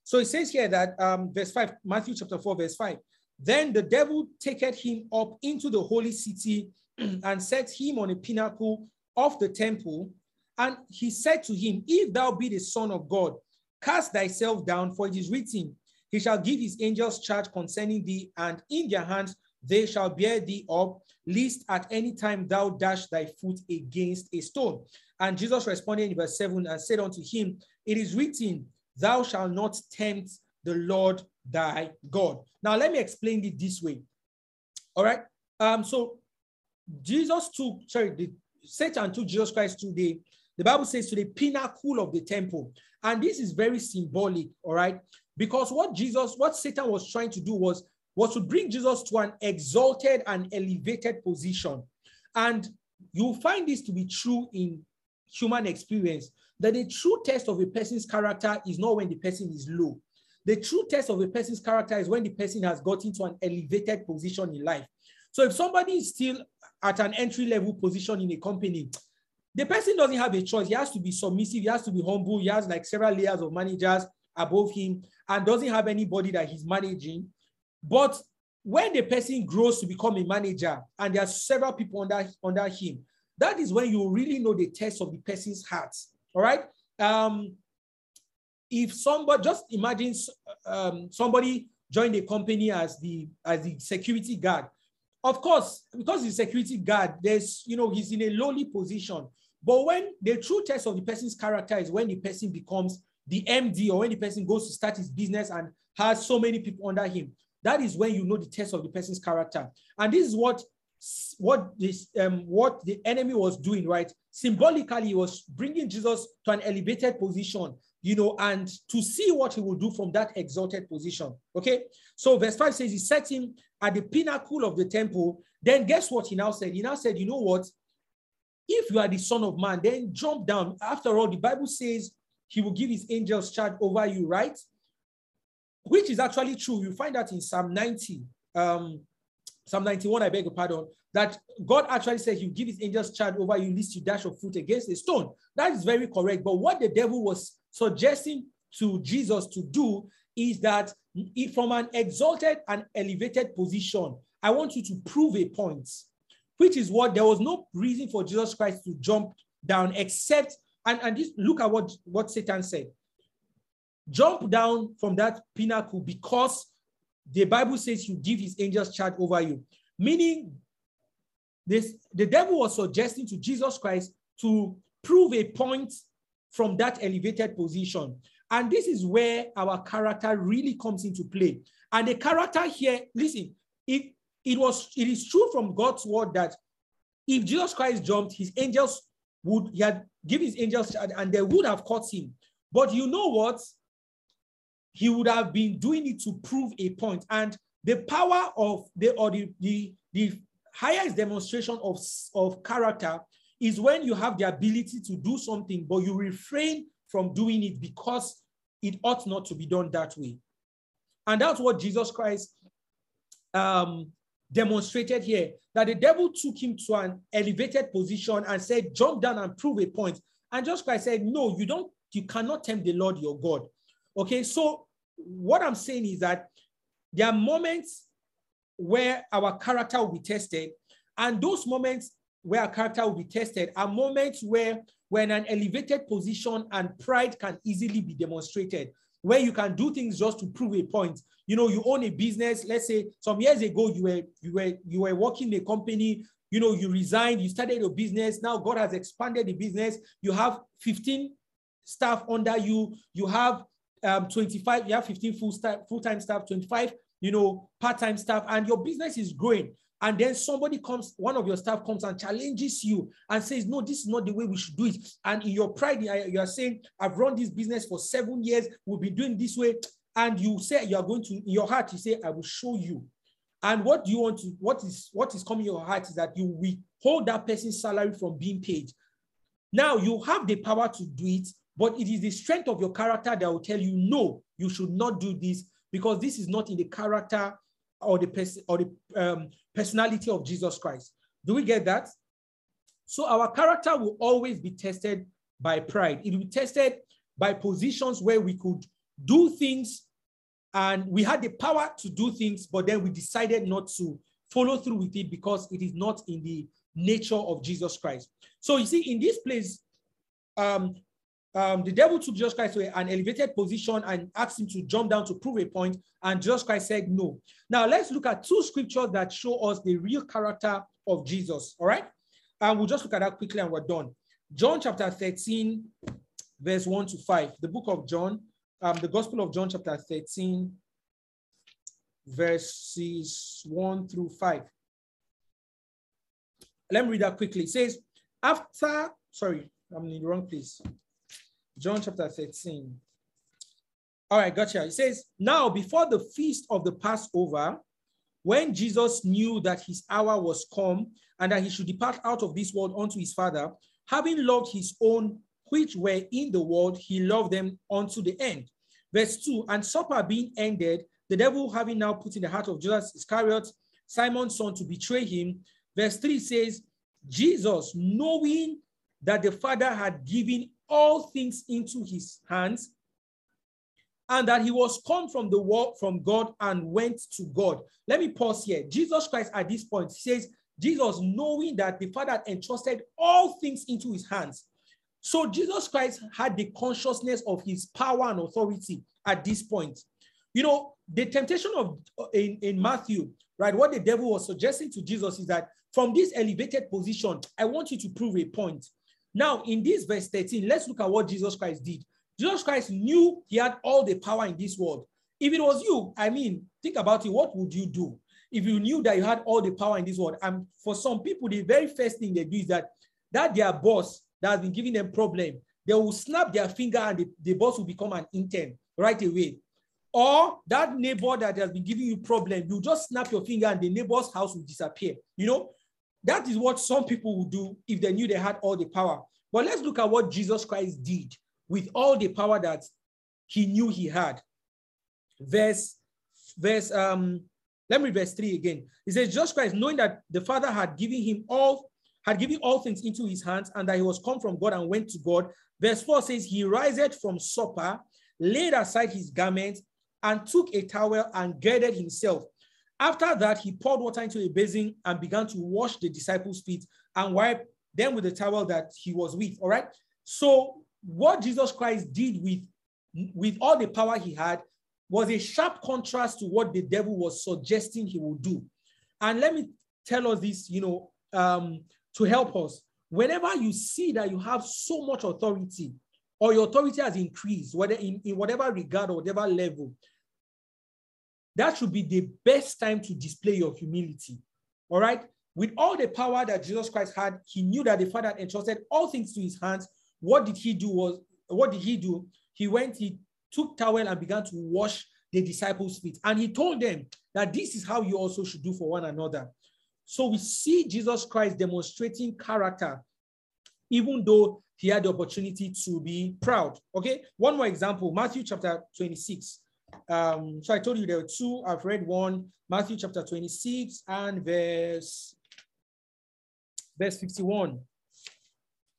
Speaker 1: So it says here that um, verse 5, Matthew chapter 4, verse 5. Then the devil taketh him up into the holy city and set him on a pinnacle of the temple. And he said to him, If thou be the Son of God, cast thyself down, for it is written, He shall give his angels charge concerning thee, and in their hands they shall bear thee up, lest at any time thou dash thy foot against a stone. And Jesus responded in verse 7 and said unto him, It is written, Thou shalt not tempt the Lord thy God. Now, let me explain it this way. All right. Um, so Jesus took, sorry, the Satan took Jesus Christ to the, the Bible says to the pinnacle of the temple. And this is very symbolic, all right? Because what Jesus, what Satan was trying to do was, was to bring Jesus to an exalted and elevated position. And you find this to be true in human experience that the true test of a person's character is not when the person is low. The true test of a person's character is when the person has got into an elevated position in life. So if somebody is still at an entry level position in a company, the person doesn't have a choice. He has to be submissive, he has to be humble, he has like several layers of managers above him and doesn't have anybody that he's managing. But when the person grows to become a manager and there are several people under, under him, that is when you really know the test of the person's heart. All right. Um, if somebody just imagine um, somebody joined a company as the as the security guard of course because he's security guard there's you know he's in a lowly position but when the true test of the person's character is when the person becomes the md or when the person goes to start his business and has so many people under him that is when you know the test of the person's character and this is what what this um what the enemy was doing right symbolically he was bringing jesus to an elevated position you know, and to see what he will do from that exalted position. Okay. So verse 5 says he set him at the pinnacle of the temple. Then guess what he now said? He now said, you know what? If you are the son of man, then jump down. After all, the Bible says he will give his angels charge over you, right? Which is actually true. You find that in Psalm 90. Um, Psalm 91, I beg your pardon, that God actually says he will give his angels charge over you, lest you dash your foot against a stone. That is very correct. But what the devil was suggesting to Jesus to do is that from an exalted and elevated position, I want you to prove a point, which is what there was no reason for Jesus Christ to jump down except, and, and just look at what, what Satan said. Jump down from that pinnacle because the Bible says you give his angels charge over you. Meaning, this the devil was suggesting to Jesus Christ to prove a point from that elevated position. And this is where our character really comes into play. And the character here, listen, it, it was it is true from God's word that if Jesus Christ jumped, his angels would he had give his angels and they would have caught him. But you know what? He would have been doing it to prove a point. And the power of the or the, the, the highest demonstration of, of character is when you have the ability to do something, but you refrain from doing it because it ought not to be done that way. And that's what Jesus Christ um, demonstrated here that the devil took him to an elevated position and said, Jump down and prove a point. And Jesus Christ said, No, you don't, you cannot tempt the Lord your God. Okay, so what I'm saying is that there are moments where our character will be tested, and those moments where a character will be tested are moments where when an elevated position and pride can easily be demonstrated, where you can do things just to prove a point. You know, you own a business. Let's say some years ago you were you were you were working in a company. You know, you resigned, you started your business. Now God has expanded the business. You have 15 staff under you. You have um, 25. You have 15 full staff, full time staff, 25. You know, part time staff, and your business is growing and then somebody comes, one of your staff comes and challenges you and says, No, this is not the way we should do it. And in your pride, you are saying, I've run this business for seven years, we'll be doing this way. And you say you are going to, in your heart, you say, I will show you. And what do you want to, what is what is coming in your heart is that you withhold that person's salary from being paid. Now you have the power to do it, but it is the strength of your character that will tell you, no, you should not do this because this is not in the character or the person or the um, personality of Jesus Christ. Do we get that? So our character will always be tested by pride. It will be tested by positions where we could do things and we had the power to do things, but then we decided not to follow through with it because it is not in the nature of Jesus Christ. So you see, in this place, um, um, the devil took Jesus Christ to an elevated position and asked him to jump down to prove a point, and Jesus Christ said no. Now let's look at two scriptures that show us the real character of Jesus. All right, and we'll just look at that quickly and we're done. John chapter 13, verse 1 to 5. The book of John, um, the Gospel of John chapter 13, verses 1 through 5. Let me read that quickly. It says, after, sorry, I'm in the wrong place. John chapter 13. All right, gotcha. It says, Now before the feast of the Passover, when Jesus knew that his hour was come and that he should depart out of this world unto his Father, having loved his own which were in the world, he loved them unto the end. Verse 2 And supper being ended, the devil having now put in the heart of Judas Iscariot, Simon's son, to betray him. Verse 3 says, Jesus, knowing that the Father had given all things into his hands, and that he was come from the world from God and went to God. Let me pause here. Jesus Christ at this point says, Jesus, knowing that the Father entrusted all things into his hands. So Jesus Christ had the consciousness of his power and authority at this point. You know, the temptation of in, in Matthew, right? What the devil was suggesting to Jesus is that from this elevated position, I want you to prove a point. Now, in this verse 13, let's look at what Jesus Christ did. Jesus Christ knew he had all the power in this world. If it was you, I mean, think about it. What would you do if you knew that you had all the power in this world? And for some people, the very first thing they do is that that their boss that has been giving them problem, they will snap their finger and the, the boss will become an intern right away. Or that neighbor that has been giving you problem, you just snap your finger and the neighbor's house will disappear. You know, that is what some people would do if they knew they had all the power. But let's look at what Jesus Christ did with all the power that he knew he had. Verse, verse, um, let me read verse 3 again. He says, Jesus Christ, knowing that the Father had given him all, had given all things into his hands, and that he was come from God and went to God. Verse 4 says, He riseth from supper, laid aside his garments, and took a towel and girded himself. After that, he poured water into a basin and began to wash the disciples' feet and wipe them with the towel that he was with. All right. So, what Jesus Christ did with, with all the power he had was a sharp contrast to what the devil was suggesting he would do. And let me tell us this, you know, um, to help us. Whenever you see that you have so much authority, or your authority has increased, whether in, in whatever regard or whatever level, that should be the best time to display your humility. All right. With all the power that Jesus Christ had, he knew that the Father had entrusted all things to his hands. What did he do? Was what did he do? He went, he took towel and began to wash the disciples' feet. And he told them that this is how you also should do for one another. So we see Jesus Christ demonstrating character, even though he had the opportunity to be proud. Okay, one more example Matthew chapter 26. Um, so I told you there were two. I've read one, Matthew chapter 26 and verse, verse 51.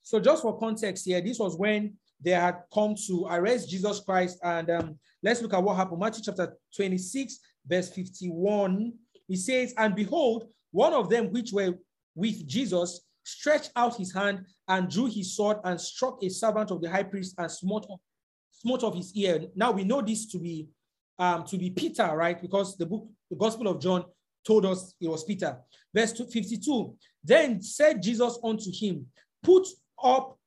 Speaker 1: So just for context here, this was when they had come to arrest Jesus Christ. And um, let's look at what happened. Matthew chapter 26, verse 51. He says, And behold, one of them which were with Jesus stretched out his hand and drew his sword and struck a servant of the high priest and smote, smote of his ear. Now we know this to be um, to be Peter, right? Because the book, the Gospel of John told us it was Peter. Verse 52 Then said Jesus unto him, Put up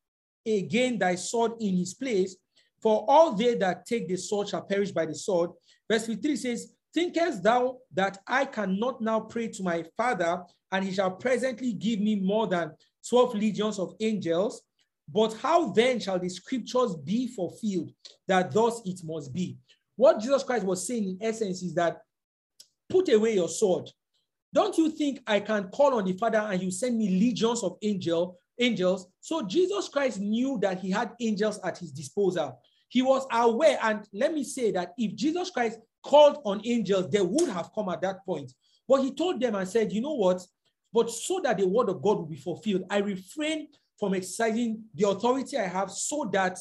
Speaker 1: again thy sword in his place, for all they that take the sword shall perish by the sword. Verse 53 says, Thinkest thou that I cannot now pray to my Father, and he shall presently give me more than 12 legions of angels? But how then shall the scriptures be fulfilled that thus it must be? What Jesus Christ was saying in essence is that put away your sword. Don't you think I can call on the Father and you send me legions of angel, angels? So Jesus Christ knew that he had angels at his disposal. He was aware, and let me say that if Jesus Christ called on angels, they would have come at that point. But he told them and said, You know what? But so that the word of God will be fulfilled, I refrain from exercising the authority I have so that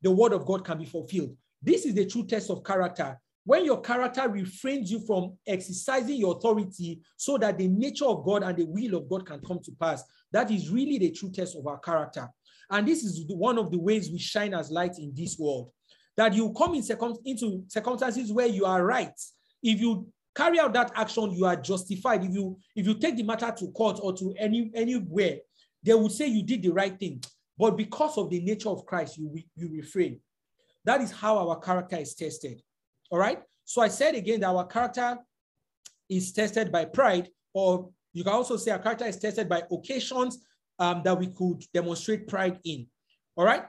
Speaker 1: the word of God can be fulfilled. This is the true test of character. When your character refrains you from exercising your authority so that the nature of God and the will of God can come to pass, that is really the true test of our character. And this is one of the ways we shine as light in this world. That you come in circum- into circumstances where you are right. If you carry out that action, you are justified. If you if you take the matter to court or to any anywhere, they would say you did the right thing. But because of the nature of Christ, you, you refrain. That is how our character is tested. All right. So I said again that our character is tested by pride, or you can also say our character is tested by occasions um, that we could demonstrate pride in. All right.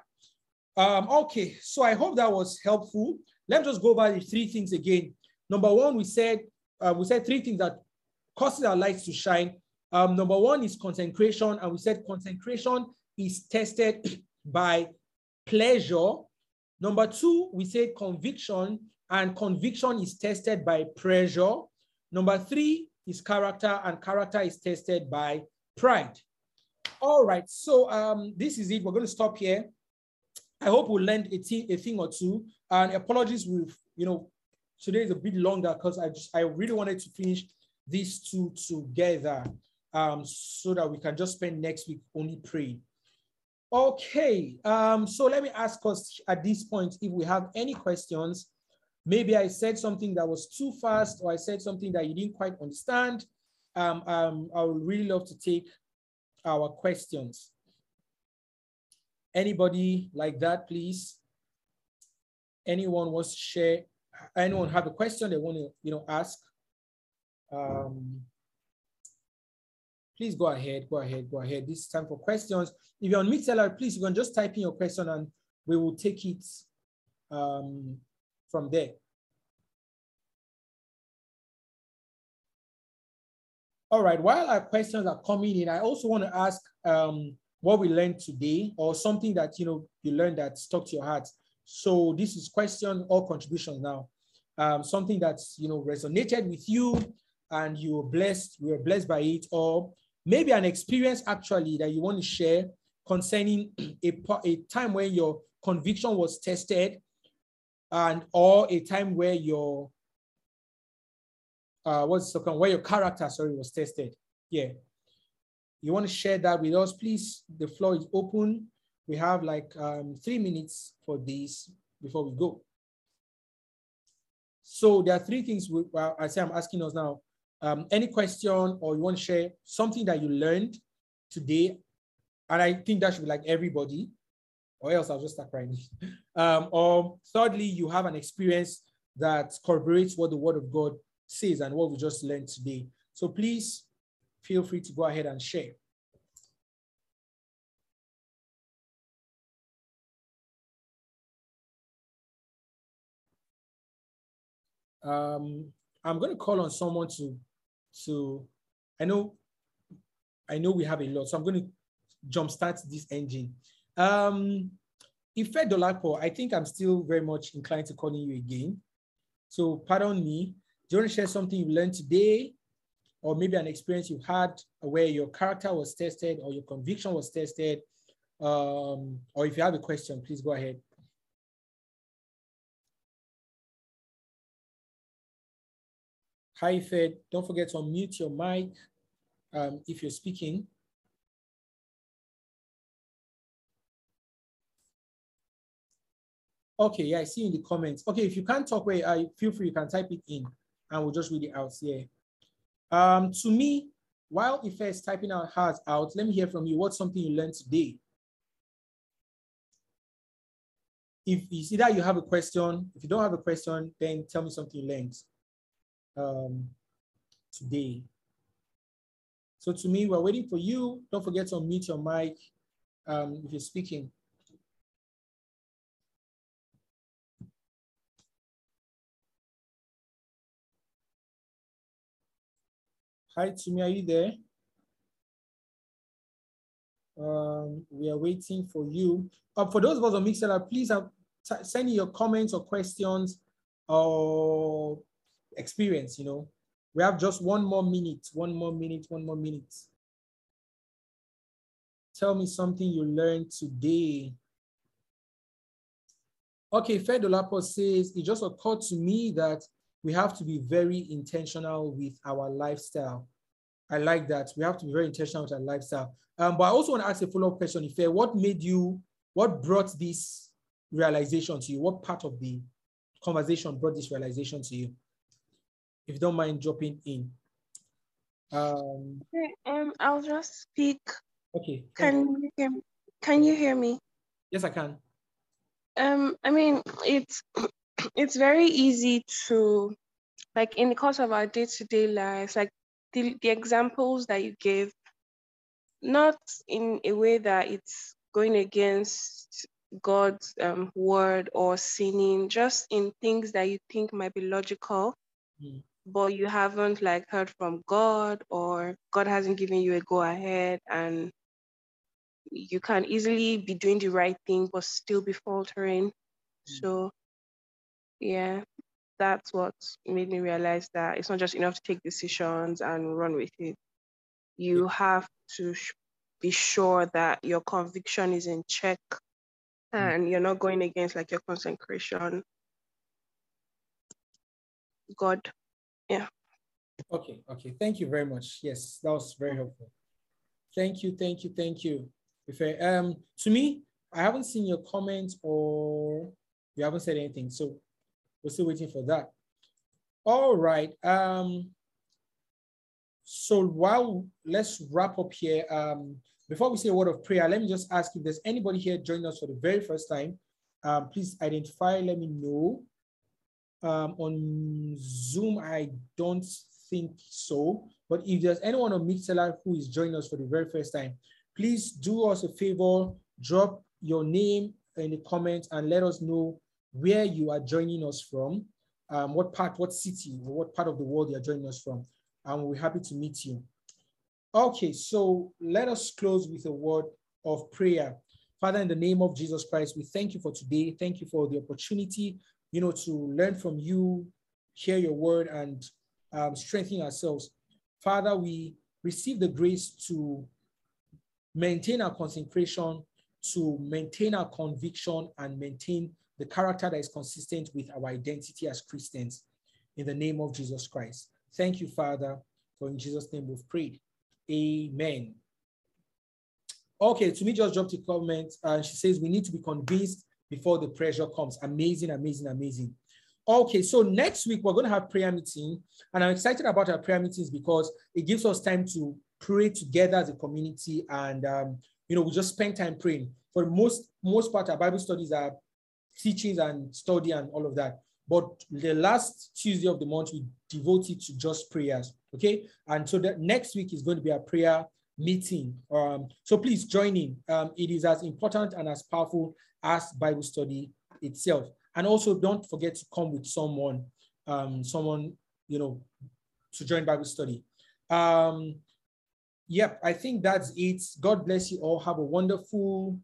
Speaker 1: Um, okay. So I hope that was helpful. Let me just go over the three things again. Number one, we said uh, we said three things that causes our lights to shine. Um, number one is concentration, and we said concentration is tested by pleasure. Number two, we say conviction, and conviction is tested by pressure. Number three is character, and character is tested by pride. All right, so um, this is it. We're going to stop here. I hope we'll learn a, a thing or two. And apologies, with you know, today is a bit longer because I just I really wanted to finish these two together um, so that we can just spend next week only praying. Okay, um, so let me ask us at this point if we have any questions. Maybe I said something that was too fast or I said something that you didn't quite understand. Um, um, I would really love to take our questions. Anybody like that, please? Anyone wants to share? Anyone have a question they want to, you know, ask? Um, please go ahead, go ahead, go ahead. This is time for questions. If you're on Mixlr, please, you can just type in your question and we will take it um, from there. All right, while our questions are coming in, I also want to ask um, what we learned today or something that, you know, you learned that stuck to your heart. So this is question or contribution now. Um, something that's, you know, resonated with you and you were blessed, we were blessed by it, or maybe an experience actually that you want to share concerning a, a time when your conviction was tested and or a time where your uh what's the where your character sorry was tested. Yeah. You want to share that with us please? The floor is open. We have like um, three minutes for this before we go. So there are three things we, well, i say i'm asking us now um, any question or you want to share something that you learned today, and I think that should be like everybody, or else I'll just start crying. Um, or thirdly, you have an experience that corroborates what the Word of God says and what we just learned today. So please feel free to go ahead and share. Um, I'm going to call on someone to so I know, I know we have a lot. So I'm going to jumpstart this engine. Um, Ife Dolapo, I think I'm still very much inclined to calling you again. So pardon me. Do you want to share something you learned today? Or maybe an experience you had where your character was tested or your conviction was tested? Um, or if you have a question, please go ahead. Hi, Fed. Don't forget to unmute your mic um, if you're speaking. Okay, yeah, I see in the comments. Okay, if you can't talk, where I feel free, you can type it in and we'll just read it out here. Um, Tumi, while Ife is typing our hearts out, let me hear from you. What's something you learned today? If you see that you have a question, if you don't have a question, then tell me something you learned um, today. So Tumi, we're waiting for you. Don't forget to unmute your mic um, if you're speaking. Hi, Tumi, are you there? Um, we are waiting for you. Uh, for those of us on Mixlr, please uh, send your comments or questions or experience, you know. We have just one more minute, one more minute, one more minute. Tell me something you learned today. Okay, Fedolapo says, it just occurred to me that we have to be very intentional with our lifestyle. I like that. We have to be very intentional with our lifestyle. Um, but I also want to ask a follow-up question. If what made you, what brought this realization to you? What part of the conversation brought this realization to you? If you don't mind dropping in.
Speaker 2: Um, um I'll just speak.
Speaker 1: Okay.
Speaker 2: Can you hear me? Can you hear me?
Speaker 1: Yes, I can.
Speaker 2: Um, I mean, it's it's very easy to, like, in the course of our day to day lives, like the, the examples that you gave, not in a way that it's going against God's um, word or sinning, just in things that you think might be logical, mm. But you haven't like heard from God or God hasn't given you a go ahead and you can easily be doing the right thing but still be faltering. Mm. So yeah, that's what made me realize that it's not just enough to take decisions and run with it. You have to sh- be sure that your conviction is in check mm. and you're not going against like your consecration. God. Yeah.
Speaker 1: Okay, okay. Thank you very much. Yes, that was very helpful. Thank you, thank you, thank you. Ife, um, Tumi, I haven't seen your comments or you haven't said anything, so we're still waiting for that. All right. Um, so while let's wrap up here. Um, before we say a word of prayer, let me just ask if there's anybody here joining us for the very first time. Um, please identify. Let me know. Um, on Zoom, I don't think so. But if there's anyone on Mixlr who is joining us for the very first time, please do us a favor, drop your name in the comments and let us know where you are joining us from, um, what part, what city, what part of the world you're joining us from. And we're happy to meet you. Okay, so let us close with a word of prayer. Father, in the name of Jesus Christ, we thank you for today. Thank you for the opportunity, you know, to learn from you, hear your word, and um, strengthen ourselves. Father, we receive the grace to maintain our concentration, to maintain our conviction, and maintain the character that is consistent with our identity as Christians. In the name of Jesus Christ. Thank you, Father, for in Jesus' name we've prayed. Amen. Okay, Tumi just dropped a comment and she says we need to be convinced before the pressure comes. Amazing, amazing, amazing. Okay, so next week we're going to have prayer meeting, and I'm excited about our prayer meetings because it gives us time to pray together as a community, and um, you know we just spend time praying. For most most part, our Bible studies are teachings and study and all of that. But the last Tuesday of the month, we devote it to just prayers. Okay. And so the next week is going to be a prayer meeting. Um, so please join in. Um, it is as important and as powerful as Bible study itself. And also don't forget to come with someone, um, someone, you know, to join Bible study. Um, yep, I think that's it. God bless you all. Have a wonderful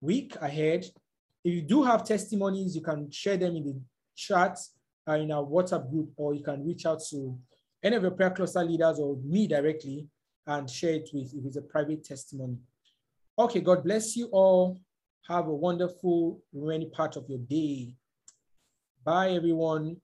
Speaker 1: week ahead. If you do have testimonies, you can share them in the chat uh, in our WhatsApp group, or you can reach out to any of your prayer cluster leaders or me directly and share it with if it's a private testimony. Okay, God bless you all. Have a wonderful remaining part of your day. Bye, everyone.